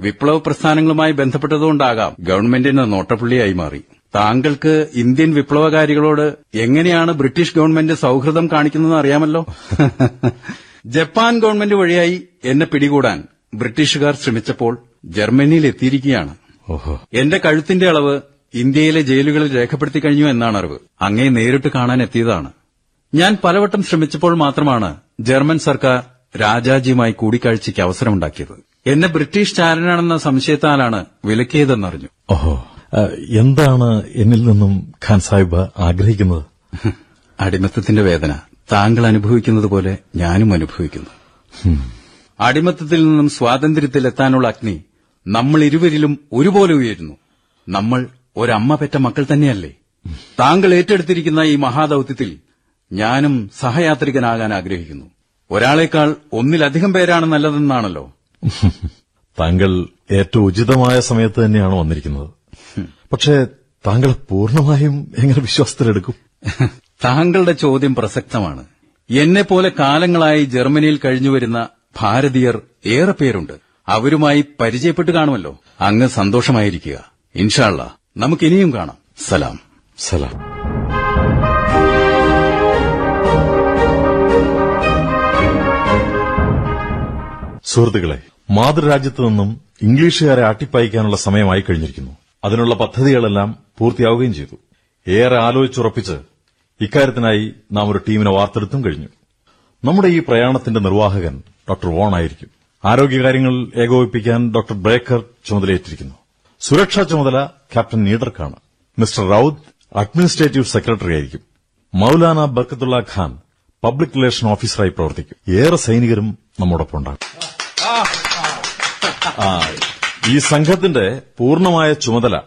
വിപ്ലവ പ്രസ്ഥാനങ്ങളുമായി ബന്ധപ്പെട്ടതുകൊണ്ടാകാം ഗവൺമെന്റിന് നോട്ടപ്പുള്ളിയായി മാറി. താങ്കൾക്ക് ഇന്ത്യൻ വിപ്ലവകാരികളോട് എങ്ങനെയാണ് ബ്രിട്ടീഷ് ഗവൺമെന്റ് സൌഹൃദം കാണിക്കുന്നതെന്ന് അറിയാമല്ലോ? ജപ്പാൻ ഗവൺമെന്റ് വഴിയായി എന്നെ പിടികൂടാൻ ബ്രിട്ടീഷുകാർ ശ്രമിച്ചപ്പോൾ ജർമ്മനിയിൽ എത്തിയിരിക്കുകയാണ്. എന്റെ കഴുത്തിന്റെ അളവ് ഇന്ത്യയിലെ ജയിലുകളിൽ രേഖപ്പെടുത്തി കഴിഞ്ഞു എന്നാണ് അറിവ്. അങ്ങേ നേരിട്ട് കാണാൻ എത്തിയതാണ്. ഞാൻ പലവട്ടം ശ്രമിച്ചപ്പോൾ മാത്രമാണ് ജർമ്മൻ സർക്കാർ രാജാജിയുമായി കൂടിക്കാഴ്ചയ്ക്ക് അവസരമുണ്ടാക്കിയത്. എന്നെ ബ്രിട്ടീഷ് ചാരനാണെന്ന സംശയത്താലാണ് വിലക്കിയതെന്നറിഞ്ഞു. ഓഹോ. എന്താണ് എന്നിൽ നിന്നും ഖാൻ സാഹിബ് ആഗ്രഹിക്കുന്നത്? അടിമത്തത്തിന്റെ വേദന. താങ്കൾ അനുഭവിക്കുന്നത് പോലെ ഞാനും അനുഭവിക്കുന്നു. അടിമത്തത്തിൽ നിന്നും സ്വാതന്ത്ര്യത്തിലെത്താനുള്ള അഗ്നി നമ്മൾ ഇരുവരിലും ഒരുപോലെ ഉയരുന്നു. നമ്മൾ ഒരമ്മ പെറ്റ മക്കൾ തന്നെയല്ലേ? താങ്കൾ ഏറ്റെടുത്തിരിക്കുന്ന ഈ മഹാദൌത്യത്തിൽ ഞാനും സഹയാത്രികനാകാൻ ആഗ്രഹിക്കുന്നു. ഒരാളേക്കാൾ ഒന്നിലധികം പേരാണ് നല്ലതെന്നാണല്ലോ. താങ്കൾ ഏറ്റവും ഉചിതമായ സമയത്ത് തന്നെയാണ് വന്നിരിക്കുന്നത്. പക്ഷേ താങ്കൾ പൂർണമായും എങ്ങനെ വിശ്വാസത്തിലെടുക്കും? താങ്കളുടെ ചോദ്യം പ്രസക്തമാണ്. എന്നെപ്പോലെ കാലങ്ങളായി ജർമ്മനിയിൽ കഴിഞ്ഞുവരുന്ന ഭാരതീയർ ഏറെ പേരുണ്ട്. അവരുമായി പരിചയപ്പെട്ട് കാണുമല്ലോ. അങ്ങ് സന്തോഷമായിരിക്കുക. ഇൻഷാള്ള നമുക്കിനിയും കാണാം. സലാം. സലാം. സുഹൃത്തുക്കളെ മാതൃരാജ്യത്ത് നിന്നും ഇംഗ്ലീഷുകാരെ അട്ടിപ്പായിക്കാനുള്ള സമയമായി കഴിഞ്ഞിരിക്കുന്നു. അതിനുള്ള പദ്ധതികളെല്ലാം പൂർത്തിയാവുകയും ചെയ്തു. ഏറെ ആലോചിച്ചുറപ്പിച്ച് ഇക്കാര്യത്തിനായി നാം ഒരു ടീമിനെ വാർത്തെടുത്തും കഴിഞ്ഞു. നമ്മുടെ ഈ പ്രയാണത്തിന്റെ നിർവാഹകൻ ഡോക്ടർ വോൺ ആയിരിക്കും. ആരോഗ്യകാര്യങ്ങൾ ഏകോപിപ്പിക്കാൻ ഡോക്ടർ ബ്രേക്കർ ചുമതലയേറ്റിരിക്കുന്നു. സുരക്ഷാ ചുമതല ക്യാപ്റ്റൻ നീഡർക്കാണ് മിസ്റ്റർ റൌദ് അഡ്മിനിസ്ട്രേറ്റീവ് സെക്രട്ടറി ആയിരിക്കും. മൌലാന ബർക്കത്തുള്ള ഖാൻ പബ്ലിക് റിലേഷൻ ഓഫീസറായി പ്രവർത്തിക്കും. ഏറെ സൈനികരും നമ്മോടൊപ്പം ഉണ്ടാകും. ഈ സംഘത്തിന്റെ പൂർണമായ ചുമതല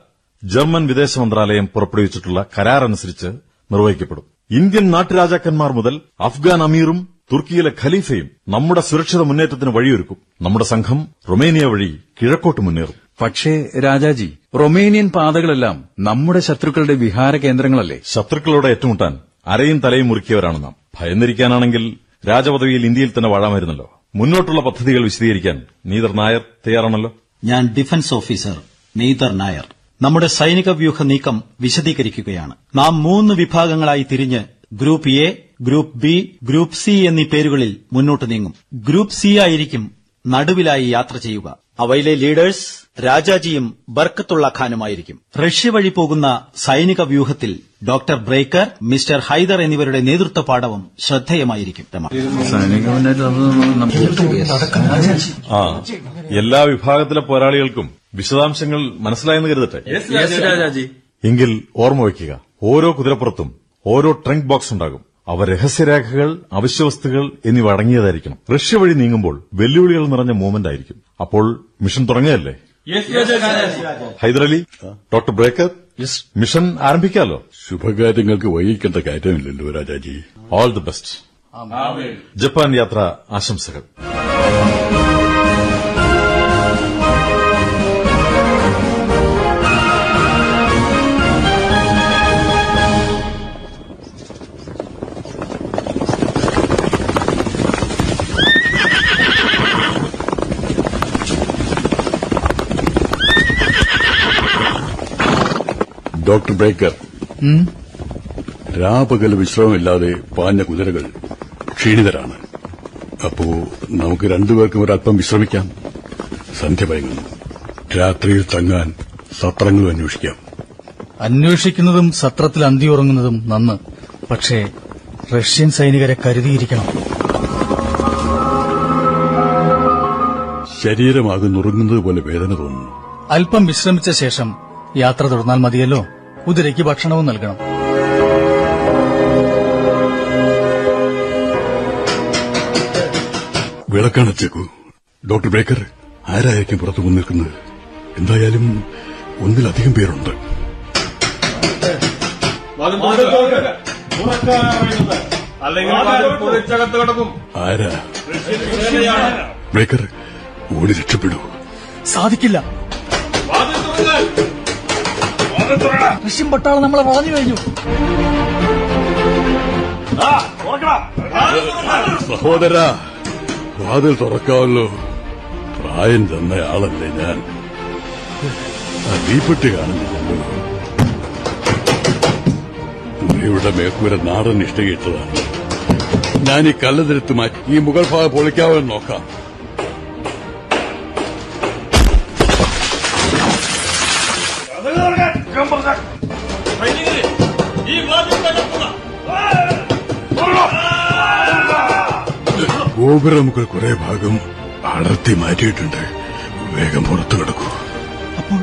ജർമ്മൻ വിദേശ മന്ത്രാലയം പുറപ്പെടുവിച്ചിട്ടുള്ള കരാറനുസരിച്ച് നിർവഹിക്കപ്പെടും. ഇന്ത്യൻ നാട്ടുരാജാക്കന്മാർ മുതൽ അഫ്ഗാൻ അമീറും തുർക്കിയിലെ ഖലീഫയും നമ്മുടെ സുരക്ഷിത മുന്നേറ്റത്തിന് വഴിയൊരുക്കും. നമ്മുടെ സംഘം റൊമേനിയ വഴി കിഴക്കോട്ട് മുന്നേറും. പക്ഷേ രാജാജി റൊമേനിയൻ പാതകളെല്ലാം നമ്മുടെ ശത്രുക്കളുടെ വിഹാര കേന്ദ്രങ്ങളല്ലേ? ശത്രുക്കളോട് ഏറ്റുമുട്ടാൻ അരയും തലയും മുറുക്കിയവരാണ് നാം. ഭയന്നിരിക്കാനാണെങ്കിൽ രാജപദവിയിൽ ഇന്ത്യയിൽ തന്നെ വാഴാമായിരുന്നല്ലോ. മുന്നോട്ടുള്ള പദ്ധതികൾ വിശദീകരിക്കാൻ നീതർ നായർ തയ്യാറാണല്ലോ. ഞാൻ ഡിഫൻസ് ഓഫീസർ നീതർ നായർ. നമ്മുടെ സൈനിക വ്യൂഹ നീക്കം വിശദീകരിക്കുകയാണ്. നാം മൂന്ന് വിഭാഗങ്ങളായി തിരിഞ്ഞ് group A group B group C എന്നീ പേരുകളിൽ മുന്നോട്ട് നീങ്ങും. ഗ്രൂപ്പ് സി ആയിരിക്കും നടുവിലായി യാത്ര ചെയ്യുക. അവയിലെ ലീഡേഴ്സ് രാജാജിയും ബർക്കത്തുള്ള ഖാനുമായിരിക്കും റഷ്യ വഴി പോകുന്ന സൈനിക വ്യൂഹത്തിൽ ഡോക്ടർ ബ്രേക്കർ മിസ്റ്റർ ഹൈദർ എന്നിവരുടെ നേതൃത്വ പാഠവും ശ്രദ്ധേയമായിരിക്കും എല്ലാ വിഭാഗത്തിലെ പോരാളികൾക്കും വിശദാംശങ്ങൾ മനസ്സിലായെന്ന് കരുതട്ടെ? രാജാജി എങ്കിൽ ഓർമ്മ വയ്ക്കുക ഓരോ കുതിരപ്പുറത്തും ഓരോ ട്രങ്ക് ബോക്സ് ഉണ്ടാകും. അവ രഹസ്യരേഖകൾ അവശ്യവസ്തുക്കൾ എന്നിവ അടങ്ങിയതായിരിക്കണം. റഷ്യ വഴി നീങ്ങുമ്പോൾ വെല്ലുവിളികൾ നിറഞ്ഞ മൂവ്മെന്റ് ആയിരിക്കും. അപ്പോൾ മിഷൻ തുടങ്ങുകയല്ലേ? ഹൈദരലി ഡോക്ടർ ബ്രേക്കർ മിഷൻ ആരംഭിക്കാമല്ലോ ശുഭകാര്യങ്ങൾക്ക് വൈകിക്കേണ്ട കാര്യമില്ലല്ലോ Rajaji. All the best Japan യാത്ര ആശംസകൾ. Doctor Breaker. രാപകൽ വിശ്രമമില്ലാതെ പാഞ്ഞ കുതിരകൾ ക്ഷീണിതരാണ്. അപ്പോ നമുക്ക് രണ്ടുപേർക്കും ഒരല്പം വിശ്രമിക്കാം. സന്ധ്യ ഭയങ്ങുന്നു രാത്രിയിൽ തങ്ങാൻ സത്രങ്ങളും അന്വേഷിക്കാം. അന്വേഷിക്കുന്നതും സത്രത്തിൽ അന്തിയുറങ്ങുന്നതും നന്ന്. പക്ഷേ റഷ്യൻ സൈനികരെ കരുതിയിരിക്കണം. ശരീരമാകെ നുറുങ്ങുന്നത് പോലെ വേദന തോന്നുന്നു. അല്പം വിശ്രമിച്ച ശേഷം യാത്ര തുടർന്നാൽ മതിയല്ലോ? കുതിരയ്ക്ക് ഭക്ഷണവും നൽകണം. വിളക്കണച്ചേക്കൂ ഡോക്ടർ ബേക്കർ ആരായിരിക്കും പുറത്തു വന്ന് നിൽക്കുന്നത്? എന്തായാലും ഒന്നിലധികം പേരുണ്ട്. ആരാ? ബ്രേക്കർ ഓടി രക്ഷപ്പെടൂ. സാധിക്കില്ല. റഷ്യൻ പട്ടാളം നമ്മളെ വളഞ്ഞു കഴിഞ്ഞു. സഹോദര വാതിൽ തുറക്കാമല്ലോ. പ്രായം തന്ന ആളല്ലേ ഞാൻ. ആ തീപ്പെട്ടി കാണുന്നില്ലല്ലോ. ഇവിടെ മേൽക്കൂര നാടൻ ഇഷ്ടകേട്ടതാണ് ഞാൻ ഈ കല്ലെതിരത്തുമായി ഈ മുഗൾ ഭാഗം പൊളിക്കാമെന്ന് നോക്കാം. ഗോപുരമുകൾ കുറെ ഭാഗം അടർത്തി മാറ്റിയിട്ടുണ്ട്. വേഗം പുറത്തു കിടക്കൂ. അപ്പോൾ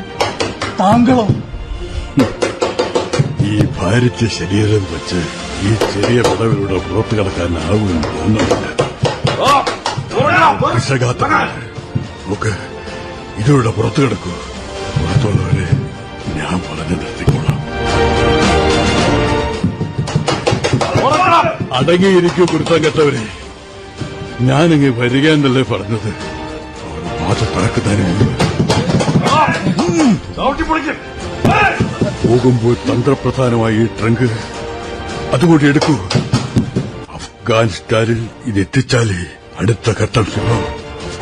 താങ്കളോ? ഈ ഭാരിച്ച ശരീരം വെച്ച് ഈ ചെറിയ പടവിലൂടെ പുറത്തു കിടക്കാനാവുമെന്ന് തോന്നുന്നില്ല വിഷഘാതമാണ്. നോക്ക് ഇതിലൂടെ പുറത്തു കിടക്കൂ. പുറത്തുള്ളവരെ ഞാൻ പറഞ്ഞു നിർത്തിക്കോളാം. അടങ്ങിയിരിക്കൂ കുരുത്തം കെട്ടവരെ. ഞാനിങ്ങ് വരിക എന്നല്ലേ പറഞ്ഞത് പാത പറക്കുന്നതിന് മുമ്പ് പോകുമ്പോൾ തന്ത്രപ്രധാനമായി ഈ ട്രങ്ക്. അതുകൂടി എടുക്കൂ. അഫ്ഗാനിസ്ഥാനിൽ ഇത് എത്തിച്ചാലേ അടുത്ത ഘട്ടം സിംഹം.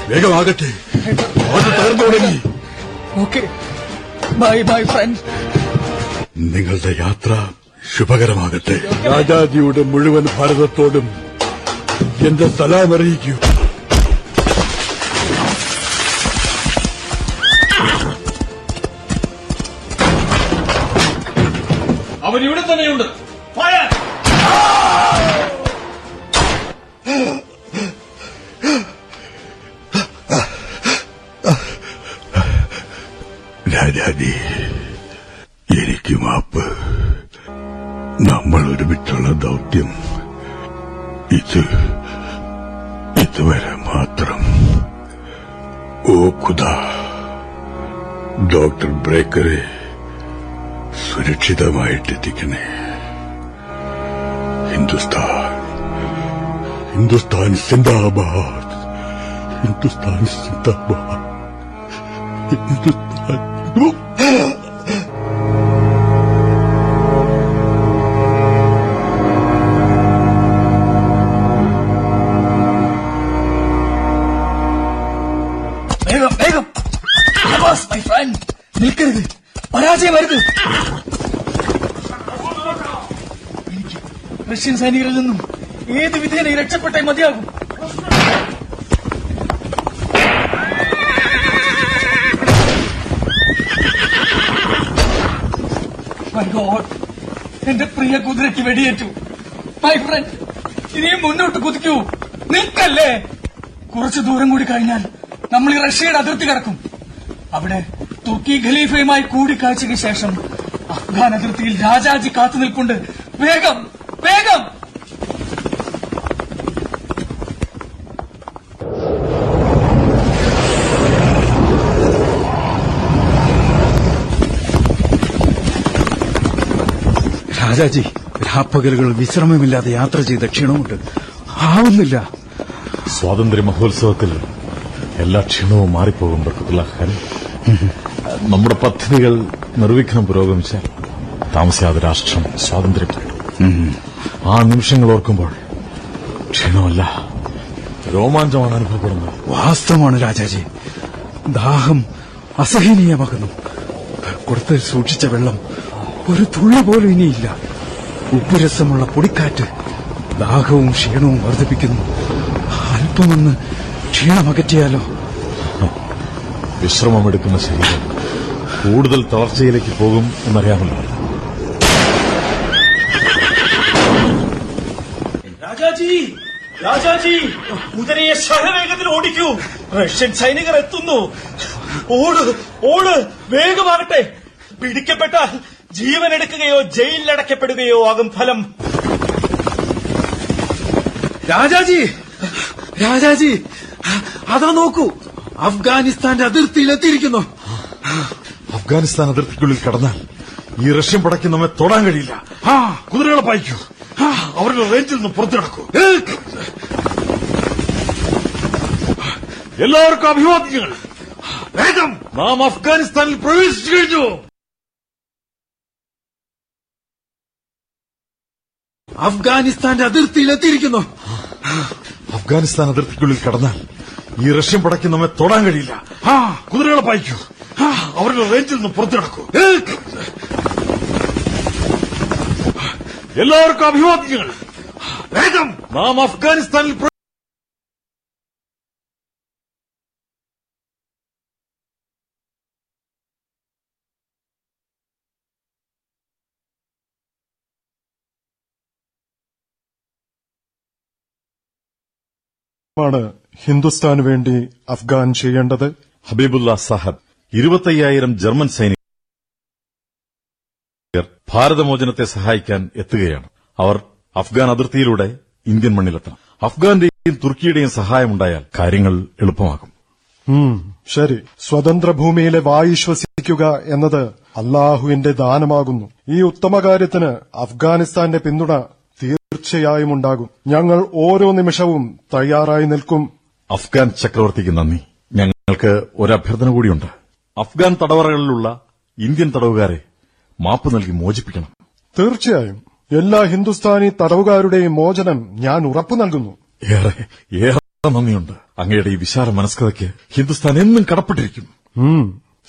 വേഗമാകട്ടെ. പാത തകർന്നു തുടങ്ങി. ഓക്കെ. ബൈ ബൈ ഫ്രണ്ട്സ് നിങ്ങളുടെ യാത്ര ശുഭകരമാകട്ടെ. രാജാജിയുടെ മുഴുവൻ ഭാരതത്തോടും എന്റെ സലാം അറിയിക്കൂ അവൻ ഇവിടെ തന്നെയുണ്ട് രാജാജി എനിക്ക് മാപ്പ്. നമ്മൾ ഒരുമിച്ചുള്ള ദൗത്യം. ഇത് ഇതുവരെ മാത്രം ഓ ഖുദാ ഡോക്ടർ ബ്രേക്കറെ സുരക്ഷിതമായിട്ടെത്തിക്കണേ ഹിന്ദുസ്ഥാൻ ഹിന്ദുസ്ഥാൻ സിന്ദാബാദ് ഹിന്ദുസ്ഥാൻ സിന്ദാബാദ് ഹിന്ദുസ്ഥാൻ റഷ്യൻ സൈനികരിൽ നിന്നും ഏത് വിധേന രക്ഷപ്പെട്ടേ മതിയാകും. എന്റെ പ്രിയ കുതിരയ്ക്ക് വെടിയേറ്റു. മൈ ഫ്രണ്ട് ഇനിയും മുന്നോട്ട് കുതിക്കൂ. നിൽക്കല്ലേ? കുറച്ചു ദൂരം കൂടി കഴിഞ്ഞാൽ നമ്മൾ ഈ റഷ്യയുടെ അതിർത്തി കടക്കും. അവിടെ തുർക്കി ഖലീഫയുമായി കൂടിക്കാഴ്ചയ്ക്ക് ശേഷം അഫ്ഗാൻ അതിർത്തിയിൽ രാജാജി കാത്തു നിൽപ്പുണ്ട്. വേഗം വേഗം! രാജാജി രാപ്പകലുകൾ വിശ്രമമില്ലാതെ യാത്ര ചെയ്ത ക്ഷീണമുണ്ട്. ആവുന്നില്ല. സ്വാതന്ത്ര്യ മഹോത്സവത്തിൽ എല്ലാ ക്ഷീണവും മാറിപ്പോകും ബർക്കത്തുള്ള ഖാൻ നമ്മുടെ പദ്ധതികൾ നിർവിഘ്നം പുരോഗമിച്ചാൽ താമസിയാതെ രാഷ്ട്രം സ്വാതന്ത്ര്യപ്പെട്ടു. ആ നിമിഷങ്ങൾ ഓർക്കുമ്പോൾ ക്ഷീണമല്ല രോമാഞ്ചമാണ് അനുഭവപ്പെടുന്നത്. വാസ്തവമാണ് രാജാജി. ദാഹം അസഹനീയമാകുന്നു. കൊടുത്ത് സൂക്ഷിച്ച വെള്ളം ഒരു തുള്ളി പോലും ഇനിയില്ല. ഉപ്പുരസമുള്ള പൊടിക്കാറ്റ് ദാഹവും ക്ഷീണവും വർദ്ധിപ്പിക്കുന്നു. അല്പമൊന്ന് ക്ഷീണമകറ്റിയാലോ വിശ്രമമെടുക്കുന്ന ശരീരം കൂടുതൽ തളർച്ചയിലേക്ക് പോകും എന്നറിയാമല്ലോ. രാജാജി രാജാജി കുതിരയെ ശരവേഗത്തിൽ ഓടിക്കൂ. റഷ്യൻ സൈനികർ എത്തുന്നു. ഓട് ഓട് വേഗമാകട്ടെ. പിടിക്കപ്പെട്ടാൽ ജീവൻ എടുക്കുകയോ ജയിലിലടക്കപ്പെടുകയോ ആകും ഫലം. രാജാജി! രാജാജി! അതാ നോക്കൂ. അഫ്ഗാനിസ്ഥാന്റെ അതിർത്തിയിൽ എത്തിയിരിക്കുന്നു. അഫ്ഗാനിസ്ഥാൻ അതിർത്തിക്കുള്ളിൽ കടന്നാൽ ഈ റഷ്യൻ പടയ്ക്ക് നമ്മെ തൊടാൻ കഴിയില്ല. ആ കുതിരകളെ പായിക്കൂ. അവരുടെ റേഞ്ചിൽ നിന്ന് പുറത്തു കിടക്കൂ എല്ലാവർക്കും അഭിവാദ്യങ്ങൾ. വേഗം. നാം അഫ്ഗാനിസ്ഥാനിൽ പ്രവേശിച്ചു കഴിഞ്ഞു. അഫ്ഗാനിസ്ഥാന്റെ അതിർത്തിയിൽ എത്തിയിരിക്കുന്നു അഫ്ഗാനിസ്ഥാൻ അതിർത്തിക്കുള്ളിൽ കടന്നാൽ ഈ റഷ്യൻ പടയ്ക്ക് നമ്മെ തൊടാൻ കഴിയില്ല. ആ. കുതിരകളെ പായിക്കൂ. അവരുടെ റേഞ്ചിൽ നിന്ന് പുറത്തു കിടക്കൂ എല്ലാവർക്കും അഭിവാദ്യങ്ങൾ. വേഗം. നാം അഫ്ഗാനിസ്ഥാനിൽ ാണ് ഹിന്ദുസ്ഥാന് വേണ്ടി അഫ്ഗാൻ ചെയ്യേണ്ടത്. ഹബീബുല്ല സാഹബ് ഇരുപത്തയ്യായിരം ജർമ്മൻ സൈനികർ ഭാരതമോചനത്തെ സഹായിക്കാൻ എത്തുകയാണ്. അവർ അഫ്ഗാൻ അതിർത്തിയിലൂടെ ഇന്ത്യൻ മണ്ണിലെത്തണം. അഫ്ഗാന്റെയും തുർക്കിയുടെയും സഹായമുണ്ടായാൽ കാര്യങ്ങൾ എളുപ്പമാകും. ശരി. സ്വതന്ത്ര ഭൂമിയിലെ വായു ശ്വസിക്കുക എന്നത് അള്ളാഹുവിന്റെ ദാനമാകുന്നു. ഈ ഉത്തമകാര്യത്തിന് അഫ്ഗാനിസ്ഥാന്റെ പിന്തുണ തീർച്ചയായും ഉണ്ടാകും. ഞങ്ങൾ ഓരോ നിമിഷവും തയ്യാറായി നിൽക്കും. അഫ്ഗാൻ ചക്രവർത്തിക്ക് നന്ദി. ഞങ്ങൾക്ക് ഒരു അഭ്യർത്ഥന കൂടിയുണ്ട്. അഫ്ഗാൻ തടവറകളിലുള്ള ഇന്ത്യൻ തടവുകാരെ മാപ്പ് നൽകി മോചിപ്പിക്കണം. തീർച്ചയായും. എല്ലാ ഹിന്ദുസ്ഥാനി തടവുകാരുടെയും മോചനം ഞാൻ ഉറപ്പു നൽകുന്നു. ഏറെ ഏറെ നന്ദിയുണ്ട്. അങ്ങയുടെ ഈ വിശാല മനസ്കഥയ്ക്ക് ഹിന്ദുസ്ഥാൻ എന്നും കടപ്പെട്ടിരിക്കും.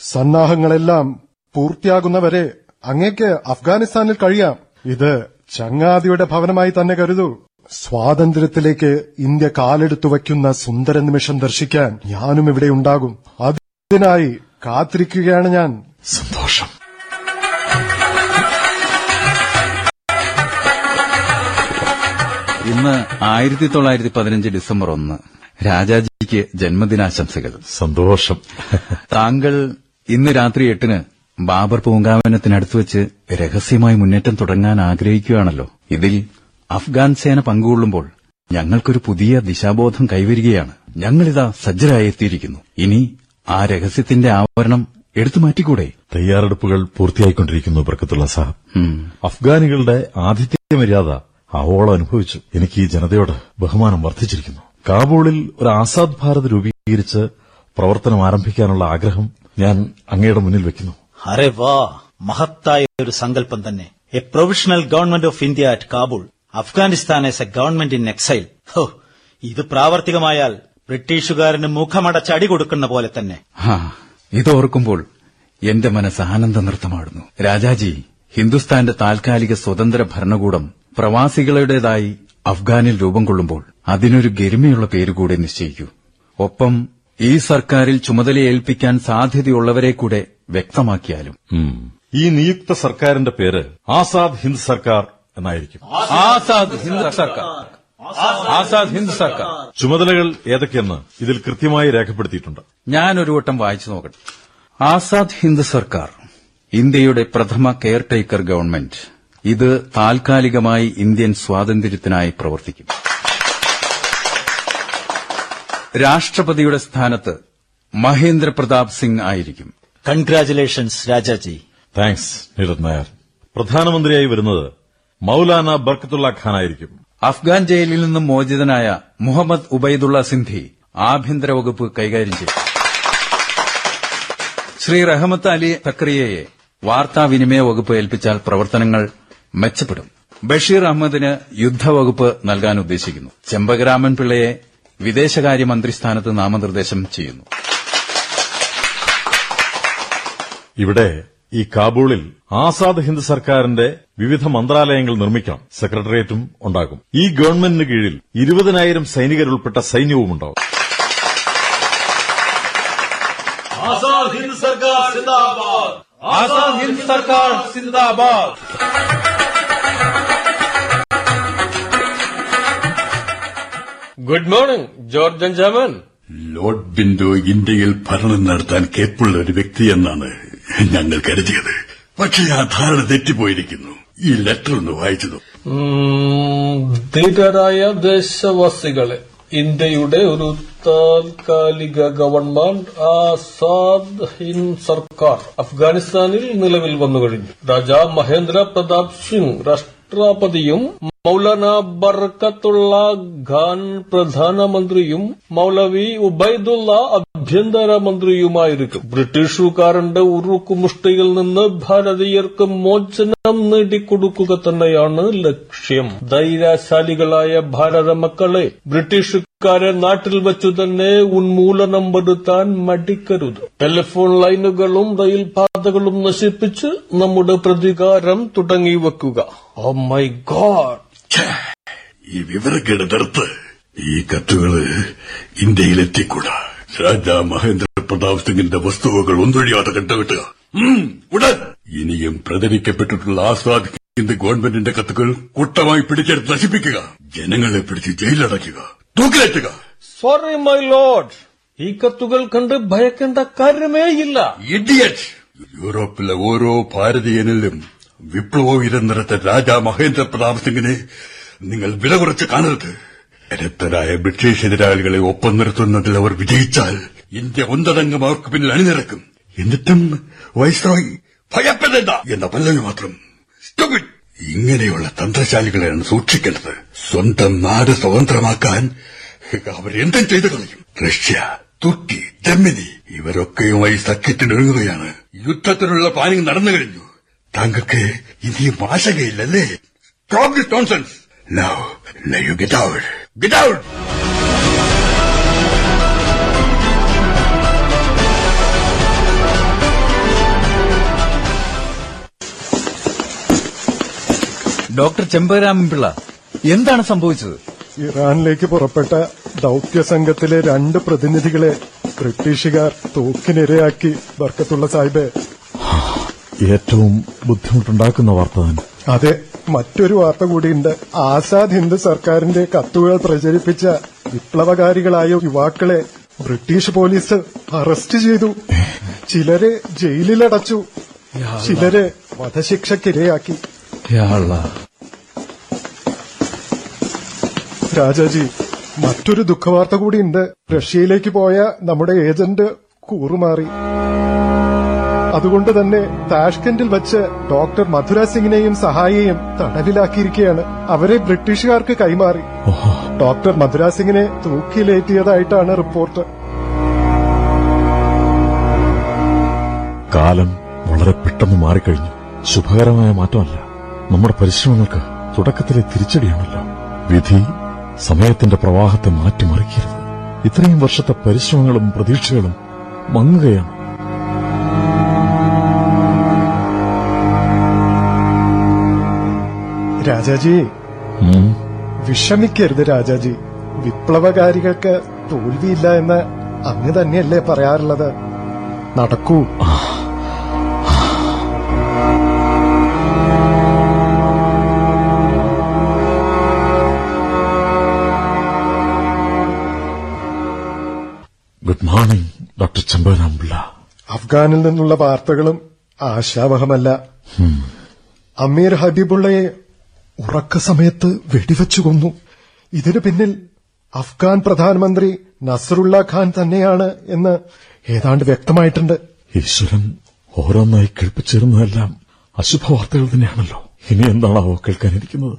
സന്നാഹങ്ങളെല്ലാം പൂർത്തിയാകുന്നവരെ അങ്ങേക്ക് അഫ്ഗാനിസ്ഥാനിൽ കഴിയാം. ഇത് ചങ്ങാതിയുടെ ഭവനമായി തന്നെ കരുതൂ. സ്വാതന്ത്ര്യത്തിലേക്ക് ഇന്ത്യ കാലെടുത്തു വയ്ക്കുന്ന സുന്ദര നിമിഷം ദർശിക്കാൻ ഞാനും ഇവിടെ ഉണ്ടാകും. അതിനായി കാത്തിരിക്കുകയാണ് ഞാൻ. സന്തോഷം. ഇന്ന് ആയിരത്തി തൊള്ളായിരത്തി പതിനഞ്ച് ഡിസംബർ ഒന്ന്. രാജാജിക്ക് ജന്മദിനാശംസകൾ. സന്തോഷം. താങ്കൾ ഇന്ന് രാത്രി എട്ടിന് ബാബർ പൂങ്കാവനത്തിനടുത്ത് വെച്ച് രഹസ്യമായി മുന്നേറ്റം തുടങ്ങാൻ ആഗ്രഹിക്കുകയാണല്ലോ. ഇതിൽ അഫ്ഗാൻ സേന പങ്കുകൊള്ളുമ്പോൾ ഞങ്ങൾക്കൊരു പുതിയ ദിശാബോധം കൈവരികയാണ്. ഞങ്ങളിതാ സജ്ജരായെത്തിയിരിക്കുന്നു ഇനി ആ രഹസ്യത്തിന്റെ ആവരണം എടുത്തു മാറ്റിക്കൂടെ? തയ്യാറെടുപ്പുകൾ പൂർത്തിയായിക്കൊണ്ടിരിക്കുന്നു ബർക്കത്തുള്ള സാഹബ്. അഫ്ഗാനികളുടെ ആതിഥ്യ മര്യാദ ആവോളം അനുഭവിച്ചു. എനിക്ക് ഈ ജനതയോട് ബഹുമാനം വർദ്ധിച്ചിരിക്കുന്നു. കാബൂളിൽ ഒരു ആസാദ് ഭാരത് രൂപീകരിച്ച് പ്രവർത്തനം ആരംഭിക്കാനുള്ള ആഗ്രഹം ഞാൻ അങ്ങയുടെ മുന്നിൽ വെക്കുന്നു. അരെ വാ മഹത്തായ ഒരു സങ്കല്പം തന്നെ. A provisional government of India at Kabul Afghanistan as a government in exile ഹോ ഇത് പ്രാവർത്തികമായാൽ ബ്രിട്ടീഷുകാരന് മുഖമടച്ച് അടി കൊടുക്കുന്ന പോലെ തന്നെ. ഇതോർക്കുമ്പോൾ എന്റെ മനസ്സ് ആനന്ദ നൃത്തമാടുന്നു. രാജാജി ഹിന്ദുസ്ഥാന്റെ താൽക്കാലിക സ്വതന്ത്ര ഭരണകൂടം പ്രവാസികളുടേതായി അഫ്ഗാനിൽ രൂപം കൊള്ളുമ്പോൾ അതിനൊരു ഗരിമയുള്ള പേരുകൂടെ നിശ്ചയിക്കൂ. ഒപ്പം ഈ സർക്കാരിൽ ചുമതലയേൽപ്പിക്കാൻ സാധ്യതയുള്ളവരെ കൂടെ വ്യക്തമാക്കിയാലും. ഈ നിയുക്ത സർക്കാരിന്റെ പേര് ആസാദ് ഹിന്ദ് സർക്കാർ എന്നായിരിക്കും. ആസാദ് ഹിന്ദ് സർക്കാർ. ആസാദ് ഹിന്ദ് സർക്കാർ. ചുമതലകൾ ഏതൊക്കെയെന്ന് ഇതിൽ കൃത്യമായി രേഖപ്പെടുത്തിയിട്ടുണ്ട്. ഞാൻ ഒരു വട്ടം വായിച്ചു നോക്കട്ടെ. ആസാദ് ഹിന്ദ് സർക്കാർ ഇന്ത്യയുടെ പ്രഥമ കെയർടേക്കർ ഗവൺമെന്റ് ഇത് താൽക്കാലികമായി ഇന്ത്യൻ സ്വാതന്ത്ര്യത്തിനായി പ്രവർത്തിക്കും. രാഷ്ട്രപതിയുടെ സ്ഥാനത്ത് മഹേന്ദ്ര പ്രതാപ് സിംഗ് ആയിരിക്കും. കൺഗ്രാചുലേഷൻസ് രാജാജി താങ്ക്സ് നീരജ് നായർ പ്രധാനമന്ത്രിയായി വരുന്നത് മൌലാന ബർക്കത്തുള്ള ഖാൻ ആയിരിക്കും. അഫ്ഗാൻ ജയിലിൽ നിന്നും മോചിതനായ മുഹമ്മദ് ഉബൈദുള്ള സിന്ധി ആഭ്യന്തര വകുപ്പ് കൈകാര്യം ചെയ്തു. ശ്രീ റഹമത്ത് അലി തക്രിയയെ വാർത്താവിനിമയ വകുപ്പ് ഏൽപ്പിച്ചാൽ പ്രവർത്തനങ്ങൾ മെച്ചപ്പെടും. ബഷീർ അഹമ്മദിന് യുദ്ധവകുപ്പ് നൽകാൻ ഉദ്ദേശിക്കുന്നു. ചെമ്പകരാമൻ പിള്ളയെ വിദേശകാര്യമന്ത്രി സ്ഥാനത്ത് നാമനിർദ്ദേശം ചെയ്യുന്നു. ഇവിടെ ഈ കാബൂളിൽ ആസാദ് ഹിന്ദ് സർക്കാരിന്റെ വിവിധ മന്ത്രാലയങ്ങൾ നിർമ്മിക്കാം. സെക്രട്ടേറിയറ്റും ഉണ്ടാകും. ഈ ഗവൺമെന്റിന് കീഴിൽ ഇരുപതിനായിരം സൈനികരുൾപ്പെട്ട സൈന്യവും ഉണ്ടാവും. ആസാദ് ഹിന്ദ് സർക്കാർ സിന്ദാബാദ്. Good morning George Benjamin lord Bindo ഇന്ത്യയിൽ ഭരണം നടത്താൻ കേപ്പുള്ള ഒരു വ്യക്തിയെന്നാണ് ഞങ്ങൾ കരുതിയത്. പക്ഷേ ആ ധാരണ തെറ്റിപ്പോയിരിക്കുന്നു. ഈ ലെറ്റർ ഒന്ന് വായിച്ചു നോക്കൂ. ഉം, ധീരരായ ദേശവാസികളെ ഇന്ത്യയുടെ ഒരു താൽക്കാലിക ഗവൺമെന്റ് ആസാദ് ഹിന്ദ് സർക്കാർ അഫ്ഗാനിസ്ഥാനിൽ നിലവിൽ വന്നു കഴിഞ്ഞു രാജാ മഹേന്ദ്ര പ്രതാപ് സിംഗ് രാഷ്ട്രപതിയും മൌലാന ബർക്കത്തുള്ള ഖാൻ പ്രധാനമന്ത്രിയും മൌലവി ഉബൈദുള്ള ആഭ്യന്തരമന്ത്രിയുമായിരിക്കും. ബ്രിട്ടീഷുകാരന്റെ ഉറുക്കുമുഷ്ടിയിൽ നിന്ന് ഭാരതീയർക്ക് മോചനം നേടിക്കൊടുക്കുക തന്നെയാണ് ലക്ഷ്യം. ധൈര്യശാലികളായ ഭാരത മക്കളെ ബ്രിട്ടീഷുകാരെ നാട്ടിൽ വെച്ചു തന്നെ ഉന്മൂലനം വരുത്താൻ മടിക്കരുത്. ടെലിഫോൺ ലൈനുകളും റെയിൽപാതകളും നശിപ്പിച്ച് നമ്മുടെ പ്രതികാരം തുടങ്ങി വെക്കുക ഓ മൈ ഗോഡ് ഈ വിവരക്കേട് ഈ കത്തുകൾ ഇന്ത്യയിലെത്തിക്കൂടാ. രാജാ മഹേന്ദ്ര പ്രതാപ് സിംഗിന്റെ വസ്തുവകൾ ഒന്നൊഴിയാതെ കണ്ടുവിട്ടുക ഉടൻ! ഇനിയും പ്രചരിക്കപ്പെട്ടിട്ടുള്ള ആസാദ് ഹിന്ദ് ഗവൺമെന്റിന്റെ കത്തുകൾ കൂട്ടമായി പിടിച്ചെടുത്ത് നശിപ്പിക്കുക. ജനങ്ങളെ പിടിച്ച് ജയിലടയ്ക്കുക തൂക്കിലേറ്റുക. സോറി മൈ ലോഡ് ഈ കത്തുകൾ കണ്ട് ഭയക്കേണ്ട കാര്യമേയില്ല. ഇഡിയറ്റ് യൂറോപ്പിലെ ഓരോ ഭാരതീയനിലും വിപ്ലവോയരം നിറച്ച രാജാ മഹേന്ദ്ര പ്രതാപ് സിംഗിനെ നിങ്ങൾ വില കുറച്ച് കാണരുത്. കരുത്തരായ ബ്രിട്ടീഷ് എതിരാളികളെ ഒപ്പം നിർത്തുന്നതിൽ അവർ വിജയിച്ചാൽ ഇന്ത്യ ഒന്നടങ്കം അവർക്ക് പിന്നിൽ അണിനിരക്കും. എന്നിട്ടും വൈസ്രോയി ഭയപ്പെടേണ്ട എന്ന പല്ലവി മാത്രം. ഇങ്ങനെയുള്ള തന്ത്രശാലികളെയാണ് സൂക്ഷിക്കേണ്ടത്. സ്വന്തം നാട് സ്വതന്ത്രമാക്കാൻ അവർ എന്തും ചെയ്തു കളയും. റഷ്യ തുർക്കി ജർമ്മനി ഇവരൊക്കെയുമായി സഖ്യത്തിനൊരുങ്ങുകയാണ് യുദ്ധത്തിനുള്ള പ്ലാനിംഗ് നടന്നു കഴിഞ്ഞു. താങ്കൾക്ക് ഇനിയും ആശങ്കയില്ലല്ലേ Stop this nonsense. Now, now you get out. Get out! Doctor Chembaraman Pillai എന്താണ് സംഭവിച്ചത് ഇറാനിലേക്ക് പുറപ്പെട്ട ദൌത്യ സംഘത്തിലെ രണ്ട് പ്രതിനിധികളെ ബ്രിട്ടീഷുകാർ തോക്കിനിരയാക്കി ബർക്കത്തുള്ള സാഹിബ് ഏറ്റവും ബുദ്ധിമുട്ടുണ്ടാക്കുന്ന വാർത്ത തന്നെ. അതെ മറ്റൊരു വാർത്ത കൂടിയുണ്ട്. ആസാദ് ഹിന്ദ് സർക്കാരിന്റെ കത്തുകൾ പ്രചരിപ്പിച്ച വിപ്ലവകാരികളായ യുവാക്കളെ ബ്രിട്ടീഷ് പോലീസ് അറസ്റ്റ് ചെയ്തു. ചിലരെ ജയിലിലടച്ചു. ചിലരെ വധശിക്ഷക്കിരയാക്കി. രാജാജി മറ്റൊരു ദുഃഖവാർത്ത കൂടിയുണ്ട്. റഷ്യയിലേക്ക് പോയ നമ്മുടെ ഏജന്റ് കൂറുമാറി. അതുകൊണ്ട് തന്നെ താഷ്കന്റിൽ വച്ച് ഡോക്ടർ മധുര സിംഗിനെയും സഹായിയെയും തടവിലാക്കിയിരിക്കുകയാണ് അവരെ ബ്രിട്ടീഷുകാർക്ക് കൈമാറി. ഡോക്ടർ മധുര സിംഗിനെ തൂക്കിലേറ്റിയതായിട്ടാണ് റിപ്പോർട്ട്. കാലം വളരെ പെട്ടെന്ന് മാറിക്കഴിഞ്ഞു. ശുഭകരമായ മാറ്റമല്ല. നമ്മുടെ പരിശ്രമങ്ങൾക്ക് തുടക്കത്തിലെ തിരിച്ചടിയാണല്ലോ. വിധി സമയത്തിന്റെ പ്രവാഹത്തെ മാറ്റിമറിക്കരുത്. ഇത്രയും വർഷത്തെ പരിശ്രമങ്ങളും പ്രതീക്ഷകളും മങ്ങുകയാണ്. രാജാജി. വിഷമിക്കരുത് രാജാജി. വിപ്ലവകാരികൾക്ക് തോൽവിയില്ല എന്ന് അങ്ങ് തന്നെയല്ലേ പറയാറുള്ളത്. നടക്കൂ. ഗുഡ് മോർണിംഗ് ഡോക്ടർ ചെമ്പനാമ്പിള്ള അഫ്ഗാനിൽ നിന്നുള്ള വാർത്തകളും ആശാവഹമല്ല. അമീർ ഹബീബുള്ളയെ ഉറക്ക സമയത്ത് വെടിവെച്ചു കൊന്നു. ഇതിനു പിന്നിൽ അഫ്ഗാൻ പ്രധാനമന്ത്രി നസറുള്ള ഖാൻ തന്നെയാണ് എന്ന് ഏതാണ്ട് വ്യക്തമായിട്ടുണ്ട്. ഈശ്വരൻ ഓരോന്നായി കേൾപ്പിച്ചിരുന്നതെല്ലാം അശുഭ വാർത്തകൾ തന്നെയാണല്ലോ. ഇനി എന്താണാവോ കേൾക്കാനിരിക്കുന്നത്?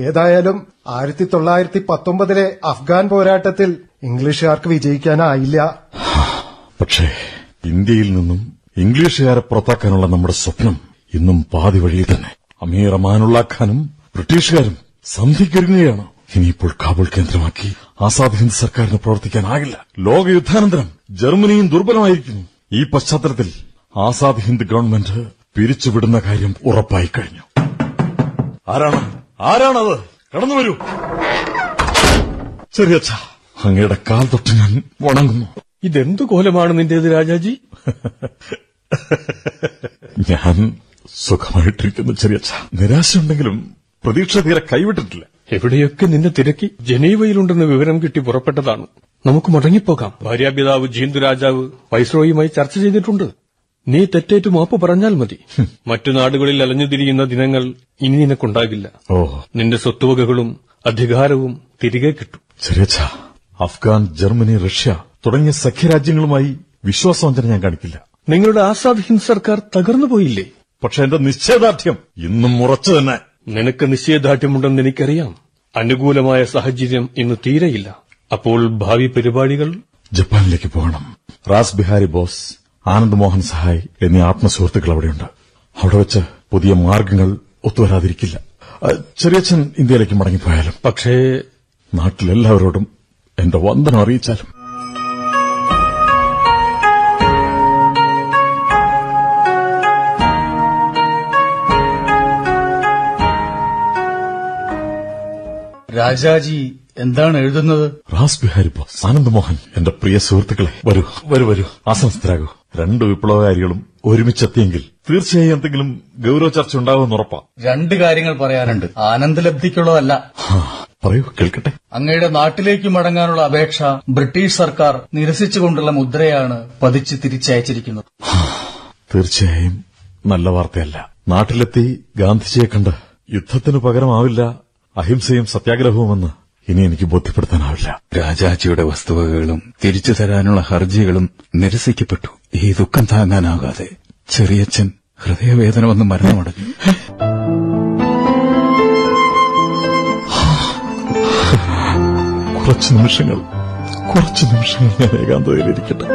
ഏതായാലും ആയിരത്തി തൊള്ളായിരത്തി പത്തൊമ്പതിലെ അഫ്ഗാൻ പോരാട്ടത്തിൽ ഇംഗ്ലീഷുകാർക്ക് വിജയിക്കാനായില്ല. പക്ഷേ ഇന്ത്യയിൽ നിന്നും ഇംഗ്ലീഷുകാരെ പുറത്താക്കാനുള്ള നമ്മുടെ സ്വപ്നം ഇന്നും പാതി വഴിയിൽ തന്നെ. അമീർ അമാനുള്ള ഖാനും ബ്രിട്ടീഷുകാരും സന്ധിക്കൊരുങ്ങുകയാണ്. ഇനിയിപ്പോൾ കാബൂൾ കേന്ദ്രമാക്കി ആസാദ് ഹിന്ദ് സർക്കാരിന് പ്രവർത്തിക്കാനാകില്ല. ലോകയുദ്ധാനന്തരം ജർമ്മനിയും ദുർബലമായിരിക്കുന്നു. ഈ പശ്ചാത്തലത്തിൽ ആസാദ് ഹിന്ദ് ഗവൺമെന്റ് പിരിച്ചുവിടുന്ന കാര്യം ഉറപ്പായി കഴിഞ്ഞു. ആരാണ് ആരാണത്? കടന്നു വരൂ. ചെറിയ അങ്ങയുടെ കാൽ തൊട്ട് ഞാൻ വണങ്ങുന്നു. ഇതെന്തു കോലമാണ് നിന്റേത് രാജാജി? ഞാൻ സുഖമായിട്ടിരിക്കുന്നു ചെറിയച്ഛ നിരാശയുണ്ടെങ്കിലും പ്രതീക്ഷ തീരെ കൈവിട്ടിട്ടില്ല. എവിടെയൊക്കെ നിന്നെ തിരക്കി ജനീവയിലുണ്ടെന്ന് വിവരം കിട്ടി പുറപ്പെട്ടതാണ്. നമുക്ക് മടങ്ങിപ്പോകാം. ഭാര്യാപിതാവ് ജീന്തു രാജാവ് വൈസ്രോയുമായി ചർച്ച ചെയ്തിട്ടുണ്ട്. നീ തെറ്റേറ്റു മാപ്പ് പറഞ്ഞാൽ മതി. മറ്റു നാടുകളിൽ അലഞ്ഞുതിരിയുന്ന ദിനങ്ങൾ ഇനി നിനക്കുണ്ടാകില്ല. ഓ. നിന്റെ സ്വത്തുവകകളും അധികാരവും തിരികെ കിട്ടും. ചെറിയച്ഛ അഫ്ഗാൻ ജർമ്മനി റഷ്യ തുടങ്ങിയ സഖ്യരാജ്യങ്ങളുമായി വിശ്വാസവഞ്ചന ഞാൻ കാണിക്കില്ല. നിങ്ങളുടെ ആസാദ് ഹിന്ദ് സർക്കാർ തകർന്നു പോയില്ലേ? പക്ഷെ എന്റെ നിശ്ചയദാർഢ്യം ഇന്നും ഉറച്ചു തന്നെ. നിനക്ക് നിശ്ചയദാർഢ്യമുണ്ടെന്ന് എനിക്കറിയാം. അനുകൂലമായ സാഹചര്യം ഇന്ന് തീരെയില്ല. അപ്പോൾ ഭാവി പരിപാടികൾ? ജപ്പാനിലേക്ക് പോകണം. റാസ് ബിഹാരി ബോസ്. ആനന്ദ് മോഹൻ സഹായ് എന്നീ ആത്മസുഹൃത്തുക്കൾ അവിടെയുണ്ട്. അവിടെ വെച്ച് പുതിയ മാർഗങ്ങൾ ഒത്തുവരാതിരിക്കില്ല. ചെറിയച്ഛൻ ഇന്ത്യയിലേക്ക് മടങ്ങിപ്പോയാലും. പക്ഷേ നാട്ടിലെല്ലാവരോടും എന്റെ വന്ദനം അറിയിച്ചാലും. രാജാജി എന്താണ് എഴുതുന്നത്? റാസ് ബിഹാരി ബോസ് ആനന്ദ് മോഹൻ എന്റെ പ്രിയ സുഹൃത്തുക്കളെ വരൂ വരൂ വരൂ. ആസനസ്ഥരാകൂ രണ്ട് വിപ്ലവകാരികളും ഒരുമിച്ചെത്തിയെങ്കിൽ തീർച്ചയായും എന്തെങ്കിലും ഗൌരവ ചർച്ച ഉണ്ടാവുമെന്ന് ഉറപ്പാ. രണ്ട് കാര്യങ്ങൾ പറയാനുണ്ട് ആനന്ദലബ്ധിക്കുള്ളതല്ല പറയൂ കേൾക്കട്ടെ. അങ്ങയുടെ നാട്ടിലേക്ക് മടങ്ങാനുള്ള അപേക്ഷ ബ്രിട്ടീഷ് സർക്കാർ നിരസിച്ചുകൊണ്ടുള്ള മുദ്രയാണ് പതിച്ച് തിരിച്ചയച്ചിരിക്കുന്നത്. തീർച്ചയായും നല്ല വാർത്തയല്ല. നാട്ടിലെത്തി ഗാന്ധിജിയെ കണ്ട് യുദ്ധത്തിനു പകരമാവില്ല അഹിംസയും സത്യാഗ്രഹവുമെന്ന് ഇനി എനിക്ക് ബോധ്യപ്പെടുത്താനാവില്ല. രാജാജിയുടെ വസ്തുവകകളും തിരിച്ചു തരാനുള്ള ഹർജികളും നിരസിക്കപ്പെട്ടു. ഈ ദുഃഖം താങ്ങാനാകാതെ ചെറിയച്ഛൻ ഹൃദയവേദന വന്ന് മരണമടഞ്ഞു കുറച്ച് നിമിഷങ്ങൾ കുറച്ച് നിമിഷങ്ങൾ ഞാൻ ഏകാന്തതയിലിരിക്കട്ടെ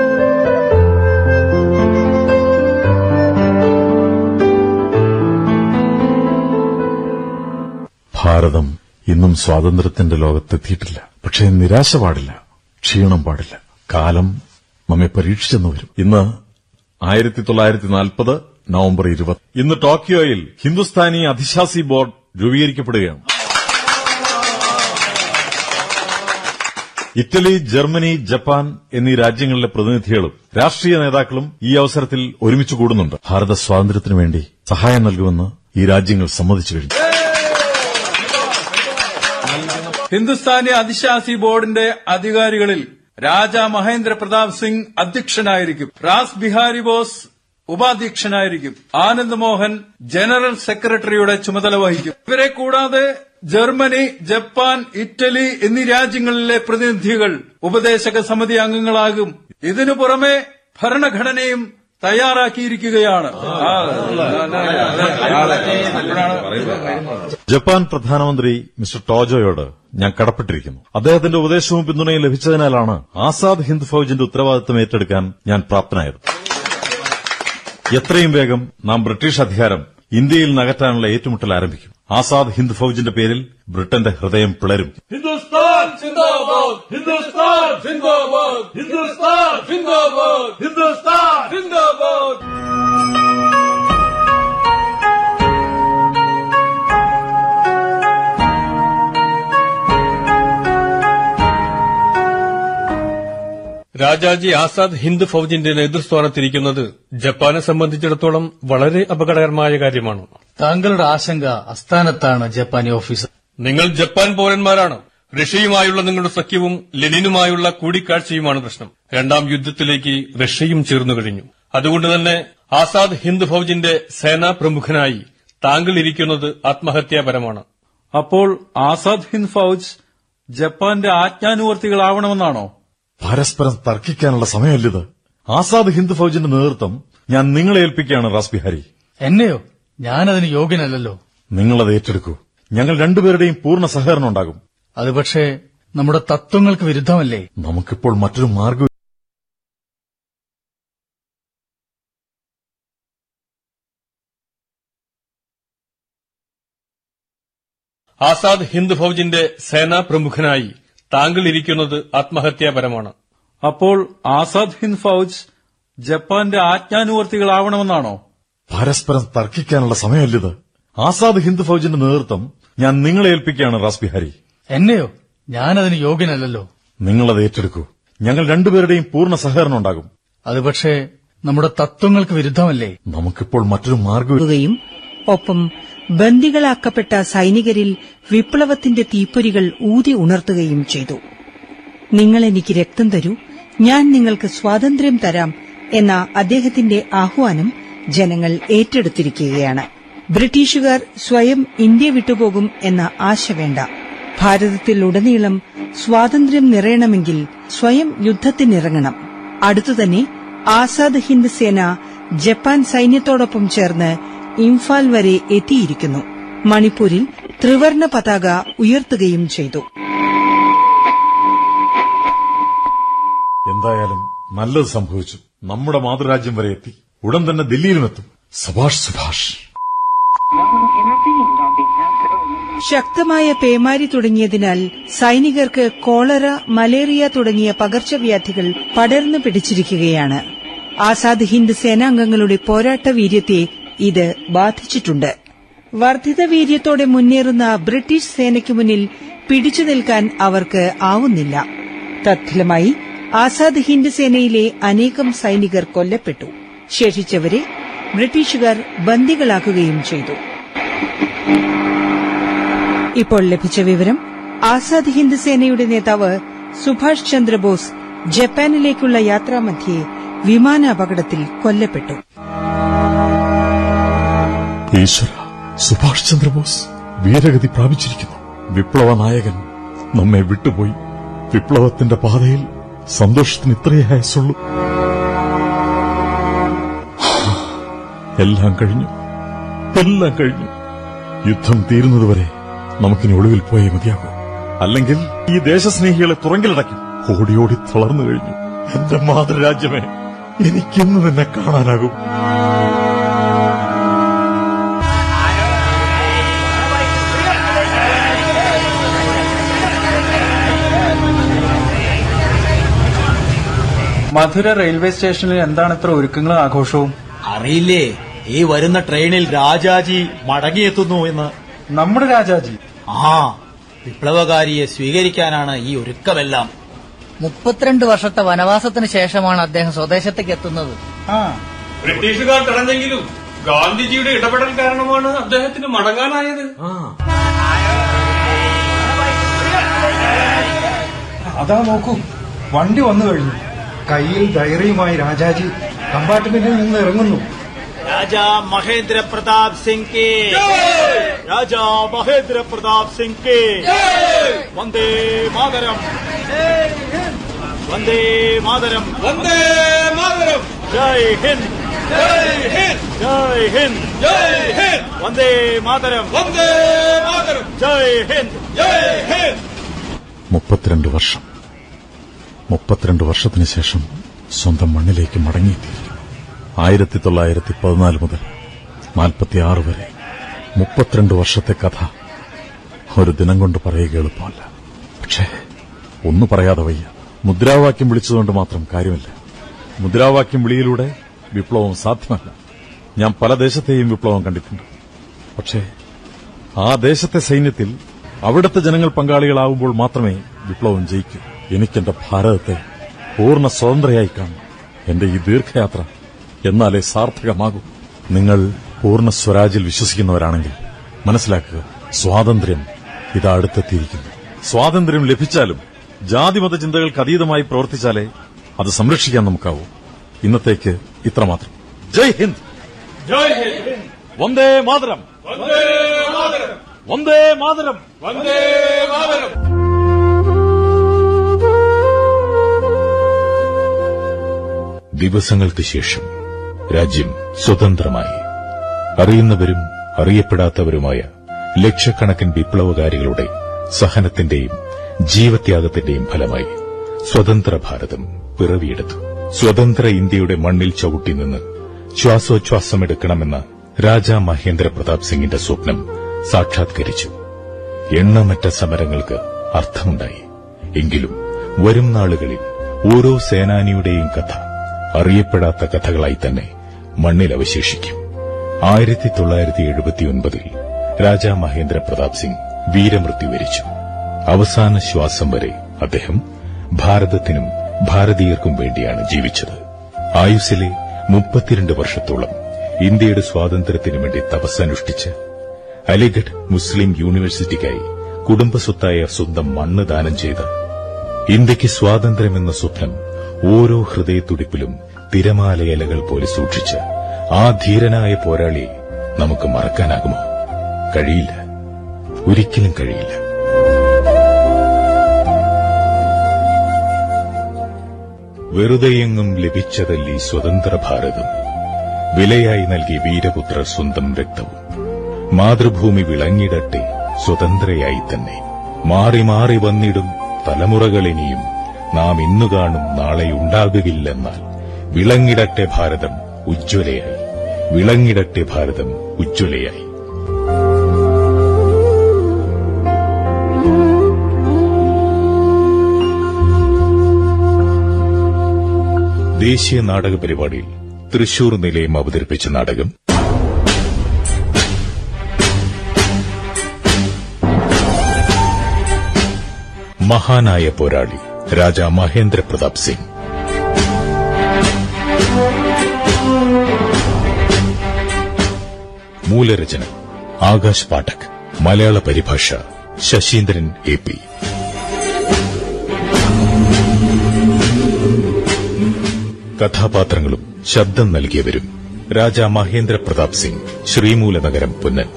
ഭാരതം ഇന്നും സ്വാതന്ത്ര്യത്തിന്റെ ലോകത്തെത്തിയിട്ടില്ല. പക്ഷേ നിരാശ പാടില്ല. ക്ഷീണം പാടില്ല. കാലം നമ്മെ പരീക്ഷിച്ചെന്ന് വരും. ഇന്ന് ആയിരത്തി തൊള്ളായിരത്തി നാൽപ്പത് നവംബർ ഇരുപത്. ഇന്ന് ടോക്കിയോയിൽ ഹിന്ദുസ്ഥാനി അധിശാസി ബോർഡ് രൂപീകരിക്കപ്പെടുകയാണ്. ഇറ്റലി ജർമ്മനി ജപ്പാൻ എന്നീ രാജ്യങ്ങളിലെ പ്രതിനിധികളും രാഷ്ട്രീയ നേതാക്കളും ഈ അവസരത്തിൽ ഒരുമിച്ച് കൂടുന്നുണ്ട്. ഭാരത സ്വാതന്ത്ര്യത്തിനു വേണ്ടി സഹായം നൽകുമെന്ന് ഈ രാജ്യങ്ങൾ സമ്മതിച്ചു കഴിഞ്ഞു. ഹിന്ദുസ്ഥാനി അതിശാസി ബോർഡിന്റെ അധികാരികളിൽ രാജ മഹേന്ദ്ര പ്രതാപ് സിംഗ് അധ്യക്ഷനായിരിക്കും. റാസ് ബിഹാരി ബോസ് ഉപാധ്യക്ഷനായിരിക്കും. ആനന്ദ് മോഹൻ ജനറൽ സെക്രട്ടറിയുടെ ചുമതല വഹിക്കും. ഇവരെ കൂടാതെ ജർമ്മനി ജപ്പാൻ ഇറ്റലി എന്നീ രാജ്യങ്ങളിലെ പ്രതിനിധികൾ ഉപദേശക സമിതി അംഗങ്ങളാകും. ഇതിനു പുറമെ ഭരണഘടനയും തയ്യാറാക്കിയിരിക്കുകയാണ്. ജപ്പാൻ പ്രധാനമന്ത്രി മിസ്റ്റർ ടോജോയോട് ഞാൻ കടപ്പെട്ടിരിക്കുന്നു. അദ്ദേഹത്തിന്റെ ഉപദേശവും പിന്തുണയും ലഭിച്ചതിനാലാണ് ആസാദ് ഹിന്ദ് ഫൌജിന്റെ ഉത്തരവാദിത്തം ഏറ്റെടുക്കാൻ ഞാൻ പ്രാപ്തനായത്. എത്രയും വേഗം നാം ബ്രിട്ടീഷ് അധികാരം ഇന്ത്യയിൽ നകറ്റാനുള്ള ഏറ്റുമുട്ടൽ ആരംഭിക്കും. ആസാദ് ഹിന്ദ് ഫൌജിന്റെ പേരിൽ ബ്രിട്ടന്റെ ഹൃദയം പിളരും. ഹിന്ദുസ്ഥാൻ സിന്ദാബാദ് ഹിന്ദുസ്ഥാൻ സിന്ദാബാദ് ഹിന്ദുസ്ഥാൻ സിന്ദാബാദ് ഹിന്ദുസ്ഥാൻ സിന്ദാബാദ് രാജാജി ആസാദ് ഹിന്ദ് ഫൌജിന്റെ നേതൃസ്ഥാനത്തിരിക്കുന്നത് ജപ്പാനെ സംബന്ധിച്ചിടത്തോളം വളരെ അപകടകരമായ കാര്യമാണ്. താങ്കളുടെ ആശങ്ക അസ്ഥാനത്താണ് ജപ്പാനി ഓഫീസർ. നിങ്ങൾ ജപ്പാൻ പൌരന്മാരാണ്. റഷ്യയുമായുള്ള നിങ്ങളുടെ സഖ്യവും ലെനിനുമായുള്ള കൂടിക്കാഴ്ചയുമാണ് പ്രശ്നം. രണ്ടാം യുദ്ധത്തിലേക്ക് റഷ്യയും ചേർന്നു കഴിഞ്ഞു. അതുകൊണ്ട് തന്നെ ആസാദ് ഹിന്ദ് ഫൌജിന്റെ സേനാ പ്രമുഖനായി താങ്കൾ ഇരിക്കുന്നത് ആത്മഹത്യാപരമാണ്. അപ്പോൾ ആസാദ് ഹിന്ദ് ഫൌജ് ജപ്പാന്റെ ആജ്ഞാനുവർത്തികളാവണമെന്നാണോ? പരസ്പരം തർക്കിക്കാനുള്ള സമയമല്ലിത്. ആസാദ് ഹിന്ദ് ഫൌജിന്റെ നേതൃത്വം ഞാൻ നിങ്ങളെ ഏൽപ്പിക്കുകയാണ് റാസ് ബിഹാരി. എന്നെയോ? ഞാനതിന് യോഗ്യനല്ലല്ലോ. നിങ്ങളത് ഏറ്റെടുക്കൂ. ഞങ്ങൾ രണ്ടുപേരുടെയും പൂർണ സഹകരണം ഉണ്ടാകും. അത് പക്ഷേ നമ്മുടെ തത്വങ്ങൾക്ക് വിരുദ്ധമല്ലേ? നമുക്കിപ്പോൾ മറ്റൊരു മാർഗം ആസാദ് ഹിന്ദ് ഫൌജിന്റെ സേനാ പ്രമുഖനായി താങ്കൾ ഇരിക്കുന്നത് ആത്മഹത്യാപരമാണ്. അപ്പോൾ ആസാദ് ഹിന്ദ് ഫൌജ് ജപ്പാന്റെ ആജ്ഞാനുവർത്തികളാവണമെന്നാണോ? പരസ്പരം തർക്കിക്കാനുള്ള സമയമല്ലിത്. ആസാദ് ഹിന്ദ് ഫൌജിന്റെ നേതൃത്വം ഞാൻ നിങ്ങളെ ഏൽപ്പിക്കുകയാണ് റാസ് ബിഹാരി. എന്നെയോ? ഞാനതിന് യോഗ്യനല്ലല്ലോ. നിങ്ങളത് ഏറ്റെടുക്കൂ. ഞങ്ങൾ രണ്ടുപേരുടെയും പൂർണ സഹകരണം ഉണ്ടാകും. അത് പക്ഷേ നമ്മുടെ തത്വങ്ങൾക്ക് വിരുദ്ധമല്ലേ? നമുക്കിപ്പോൾ മറ്റൊരു മാർഗം ഒപ്പം ബന്ദികളാക്കപ്പെട്ട സൈനികരിൽ വിപ്ലവത്തിന്റെ തീപ്പൊരികൾ ഊതി ഉണർത്തുകയും ചെയ്തു. നിങ്ങളെനിക്ക് രക്തം തരൂ ഞാൻ നിങ്ങൾക്ക് സ്വാതന്ത്ര്യം തരാം എന്ന അദ്ദേഹത്തിന്റെ ആഹ്വാനം ജനങ്ങൾ ഏറ്റെടുത്തിരിക്കുകയാണ്. ബ്രിട്ടീഷുകാർ സ്വയം ഇന്ത്യ വിട്ടുപോകും എന്ന ആശ വേണ്ട. ഭാരതത്തിലുടനീളം സ്വാതന്ത്ര്യം നിറയണമെങ്കിൽ സ്വയം യുദ്ധത്തിനിറങ്ങണം. അടുത്തുതന്നെ ആസാദ് ഹിന്ദ് സേന ജപ്പാൻ സൈന്യത്തോടൊപ്പം ചേർന്ന് ഇംഫാൽ വരെ എത്തിയിരിക്കുന്നു. മണിപ്പൂരിൽ ത്രിവർണ പതാക ഉയർത്തുകയും ചെയ്തു. എന്തായാലും നല്ലത് സംഭവിച്ചു. നമ്മുടെ മാതൃരാജ്യം വരെ എത്തി. ഉടൻ തന്നെ ദില്ലിയിലുമെത്തും. സഭാഷ് സുഭാഷ് ശക്തമായ പേമാരി തുടങ്ങിയതിനാൽ സൈനികർക്ക് കോളറ മലേറിയ തുടങ്ങിയ പകർച്ചവ്യാധികൾ പടർന്നു പിടിച്ചിരിക്കുകയാണ്. ആസാദ് ഹിന്ദ് സേനാംഗങ്ങളുടെ പോരാട്ട വീര്യത്തെ ഇത് ബാധിച്ചിട്ടുണ്ട്. വർദ്ധിത വീര്യത്തോടെ മുന്നേറുന്ന ബ്രിട്ടീഷ് സേനയ്ക്ക് മുന്നിൽ പിടിച്ചു നിൽക്കാൻ അവർക്ക് ആവുന്നില്ല. തത്ഫലമായി ആസാദ് ഹിന്ദ് സേനയിലെ അനേകം സൈനികർ കൊല്ലപ്പെട്ടു. ശേഷിച്ചവരെ ബ്രിട്ടീഷുകാർ ബന്ദികളാക്കുകയും ചെയ്തു. ഇപ്പോൾ ലഭിച്ച വിവരം ആസാദ് ഹിന്ദ് സേനയുടെ നേതാവ് സുഭാഷ് ചന്ദ്രബോസ് ജപ്പാനിലേക്കുള്ള യാത്രാമധ്യേ വിമാനാപകടത്തിൽ കൊല്ലപ്പെട്ടു. ഈശ്വര സുഭാഷ് ചന്ദ്രബോസ് വീരഗതി പ്രാപിച്ചിരിക്കുന്നു. വിപ്ലവ നായകൻ നമ്മെ വിട്ടുപോയി. വിപ്ലവത്തിന്റെ പാതയിൽ സന്തോഷത്തിന് ഇത്രയേ ആയസുള്ളൂ എല്ലാം കഴിഞ്ഞു. എല്ലാം കഴിഞ്ഞു. യുദ്ധം തീരുന്നതുവരെ നമുക്കിനി ഒളിവിൽ പോയേ മതിയാകൂ. അല്ലെങ്കിൽ ഈ ദേശസ്നേഹികളെ തുറങ്കിലടക്കി ഓടിയോടി ഓടി തളർന്നു കഴിഞ്ഞു. എന്റെ മാതൃരാജ്യമേ എനിക്കിന്ന് നിന്നെ കാണാനാകും. മധുര റെയിൽവേ സ്റ്റേഷനിൽ എന്താണ് ഇത്ര ഒരുക്കങ്ങളും ആഘോഷവും? അറിയില്ലേ ഈ വരുന്ന ട്രെയിനിൽ രാജാജി മടങ്ങിയെത്തുന്നു എന്ന്. നമ്മുടെ രാജാജി? ആ വിപ്ലവകാരിയെ സ്വീകരിക്കാനാണ് ഈ ഒരുക്കമെല്ലാം. മുപ്പത്തിരണ്ട് വർഷത്തെ വനവാസത്തിന് ശേഷമാണ് അദ്ദേഹം സ്വദേശത്തേക്ക് എത്തുന്നത്. ആ. ബ്രിട്ടീഷുകാർ തടഞ്ഞെങ്കിലും ഗാന്ധിജിയുടെ ഇടപെടൽ കാരണമാണ് അദ്ദേഹത്തിന് മടങ്ങാനായത്. അതാ നോക്കൂ വണ്ടി വന്നു കഴിഞ്ഞു. കയ്യിൽ ഡയറിയുമായി രാജാജി കമ്പാർട്ട്മെന്റിൽ നിന്ന് ഇറങ്ങുന്നു. രാജാ മഹേന്ദ്ര പ്രതാപ് സിംഗ് കെ. രാജാ മഹേന്ദ്ര പ്രതാപ് സിംഗ് കെ. വന്ദേ മാതരം. വന്ദേ മാതരം. വന്ദേ മാതരം. ജയ് ഹിന്ദ്. ജയ് ഹിന്ദ്. ജയ് ഹിന്ദ്. ജയ് ഹിന്ദ്. വന്ദേ മാതരം. വന്ദേ മാതരം. ജയ് ഹിന്ദ്. ജയ് ഹിന്ദ്. മുപ്പത്തിരണ്ട് വർഷം. മുപ്പത്തിരണ്ട് വർഷത്തിന് ശേഷം സ്വന്തം മണ്ണിലേക്ക് മടങ്ങിയെത്തി. ആയിരത്തി തൊള്ളായിരത്തി പതിനാല് മുതൽ നാൽപ്പത്തിയാറ് വരെ മുപ്പത്തിരണ്ട് വർഷത്തെ കഥ ഒരു ദിനം കൊണ്ട് പറയുക എളുപ്പമല്ല. പക്ഷേ ഒന്നു പറയാതെ വയ്യ. മുദ്രാവാക്യം വിളിച്ചതുകൊണ്ട് മാത്രം കാര്യമില്ല. മുദ്രാവാക്യം വിളിയിലൂടെ വിപ്ലവം സാധ്യമല്ല. ഞാൻ പല ദേശത്തെയും വിപ്ലവം കണ്ടിട്ടുണ്ട്. പക്ഷേ ആ ദേശത്തെ സൈന്യത്തിൽ അവിടുത്തെ ജനങ്ങൾ പങ്കാളികളാവുമ്പോൾ മാത്രമേ വിപ്ലവം ജയിക്കൂ. എനിക്കെന്റെ ഭാരതത്തെ പൂർണ സ്വതന്ത്രയായി കാണും. എന്റെ ഈ ദീർഘയാത്ര എന്നാലേ സാർത്ഥകമാകൂ. നിങ്ങൾ പൂർണ സ്വരാജിൽ വിശ്വസിക്കുന്നവരാണെങ്കിൽ മനസ്സിലാക്കുക സ്വാതന്ത്ര്യം ഇത് അടുത്തെത്തിയിരിക്കുന്നു. സ്വാതന്ത്ര്യം ലഭിച്ചാലും ജാതിമത ചിന്തകൾക്ക് അതീതമായി പ്രവർത്തിച്ചാലേ അത് സംരക്ഷിക്കാൻ നമുക്കാവൂ. ഇന്നത്തേക്ക് ഇത്രമാത്രം. ജയ് ഹിന്ദ്! ജയ് ഹിന്ദ്! വന്ദേ മാതരം! വന്ദേ മാതരം! വന്ദേ മാതരം! വന്ദേ മാതരം! ദിവസങ്ങൾക്ക് ശേഷം രാജ്യം സ്വതന്ത്രമായി. അറിയുന്നവരും അറിയപ്പെടാത്തവരുമായ ലക്ഷക്കണക്കിന് വിപ്ലവകാരികളുടെ സഹനത്തിന്റെയും ജീവത്യാഗത്തിന്റെയും ഫലമായി സ്വതന്ത്ര ഭാരതം പിറവിയെടുത്തു. സ്വതന്ത്ര ഇന്ത്യയുടെ മണ്ണിൽ ചവിട്ടി നിന്ന് ശ്വാസോച്ഛ്വാസമെടുക്കണമെന്ന രാജാ മഹേന്ദ്ര പ്രതാപ് സിംഗിന്റെ സ്വപ്നം സാക്ഷാത്കരിച്ചു. എണ്ണമറ്റ സമരങ്ങൾക്ക് അർത്ഥമുണ്ടായി. എങ്കിലും വരും നാളുകളിൽ ഓരോ സേനാനിയുടെയും കഥ അറിയപ്പെടാത്ത കഥകളായി തന്നെ മണ്ണിൽ അവശേഷിക്കും. ആയിരത്തി തൊള്ളായിരത്തി എഴുപത്തിയൊൻപതിൽ രാജാ മഹേന്ദ്ര പ്രതാപ് സിംഗ് വീരമൃത്യു വരിച്ചു. അവസാന ശ്വാസം വരെ അദ്ദേഹം ഭാരതത്തിനും ഭാരതീയർക്കും വേണ്ടിയാണ് ജീവിച്ചത്. ആയുസ്സിലെ മുപ്പത്തിരണ്ട് വർഷത്തോളം ഇന്ത്യയുടെ സ്വാതന്ത്ര്യത്തിനു വേണ്ടി തപസ്സനുഷ്ഠിച്ച് അലിഗഡ് മുസ്ലിം യൂണിവേഴ്സിറ്റിക്കായി കുടുംബസ്വത്തായ സ്വന്തം മണ്ണ് ദാനം ചെയ്ത് ഇന്ത്യയ്ക്ക് സ്വാതന്ത്ര്യമെന്ന സ്വപ്നം ഓരോ ഹൃദയത്തുടിപ്പിലും തിരമാലയലകൾ പോലെ സൂക്ഷിച്ച് ആ ധീരനായ പോരാളി നമുക്ക് മറക്കാനാകുമോ? കഴിയില്ല. ഒരിക്കലും കഴിയില്ല. വെറുതെയെങ്ങും ലഭിച്ചതല്ലി സ്വതന്ത്ര ഭാരതം. വിലയായി നൽകി വീരപുത്ര സ്വന്തം രക്തവും. മാതൃഭൂമി വിളങ്ങിടട്ടെ സ്വതന്ത്രയായി തന്നെ. മാറി മാറി വന്നിടും തലമുറകളിനിയും നാം ഇന്നു കാണും നാളെ ഉണ്ടാകുകയില്ലെന്നാൽ വിളങ്ങിടട്ടെ ഭാരതം ഉജ്ജ്വലയായി. വിളങ്ങിടട്ടെ ഭാരതം ഉജ്ജ്വലയായി. ദേശീയ നാടക പരിപാടിയിൽ തൃശൂർ നിലയം അവതരിപ്പിച്ച നാടകം മഹാനായ പോരാളി രാജാ മഹേന്ദ്ര പ്രതാപ് സിംഗ്. മൂലരചന ആകാശ് പാഠക് മലയാള പരിഭാഷ ശശീന്ദ്രൻ എ പി. കഥാപാത്രങ്ങളും ശബ്ദം നൽകിയവരും രാജാ മഹേന്ദ്ര പ്രതാപ് സിംഗ് ശ്രീമൂല നഗരം പുന്നൻ.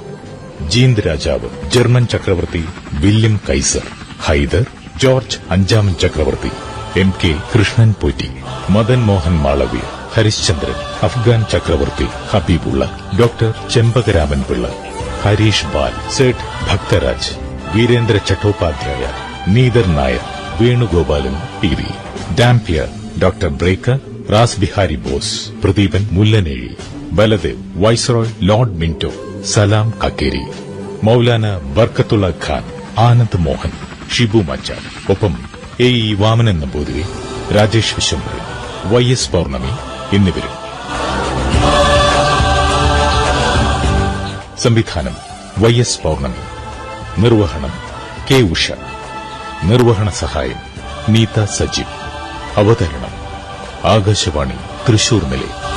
ജീന്ദ് രാജാവ് ജർമ്മൻ ചക്രവർത്തി വില്യം കൈസർ ഹൈദർ ജോർജ് അഞ്ചാമൻ ചക്രവർത്തി M K Krishnan Potti Madan Mohan Malaviya Harishchandran Afghan ചക്രവർത്തി Habibullah doctor Chempakaraman Pillai Harish Bal Seth Bhaktaraj Virendra Chattopadhyay Nieder Nair Venugopalan P V Dampier doctor Breaker Ras Bihari Bose Pradeepan Mullanezhi Baladev viceroy lord Minto Salam Kakkeri Maulana Barkatullah Khan Anand Mohan Shibu Machan. ഒപ്പം A E Vamanan Namboothiri Rajesh Vishwambharan Y S Pournami എന്നിവരും. സംവിധാനം വൈ എസ് പൌർണമി. നിർവഹണം കെ ഉഷ. നിർവഹണ സഹായം നീത സജീവ്. അവതരണം ആകാശവാണി തൃശൂർ നിലയം.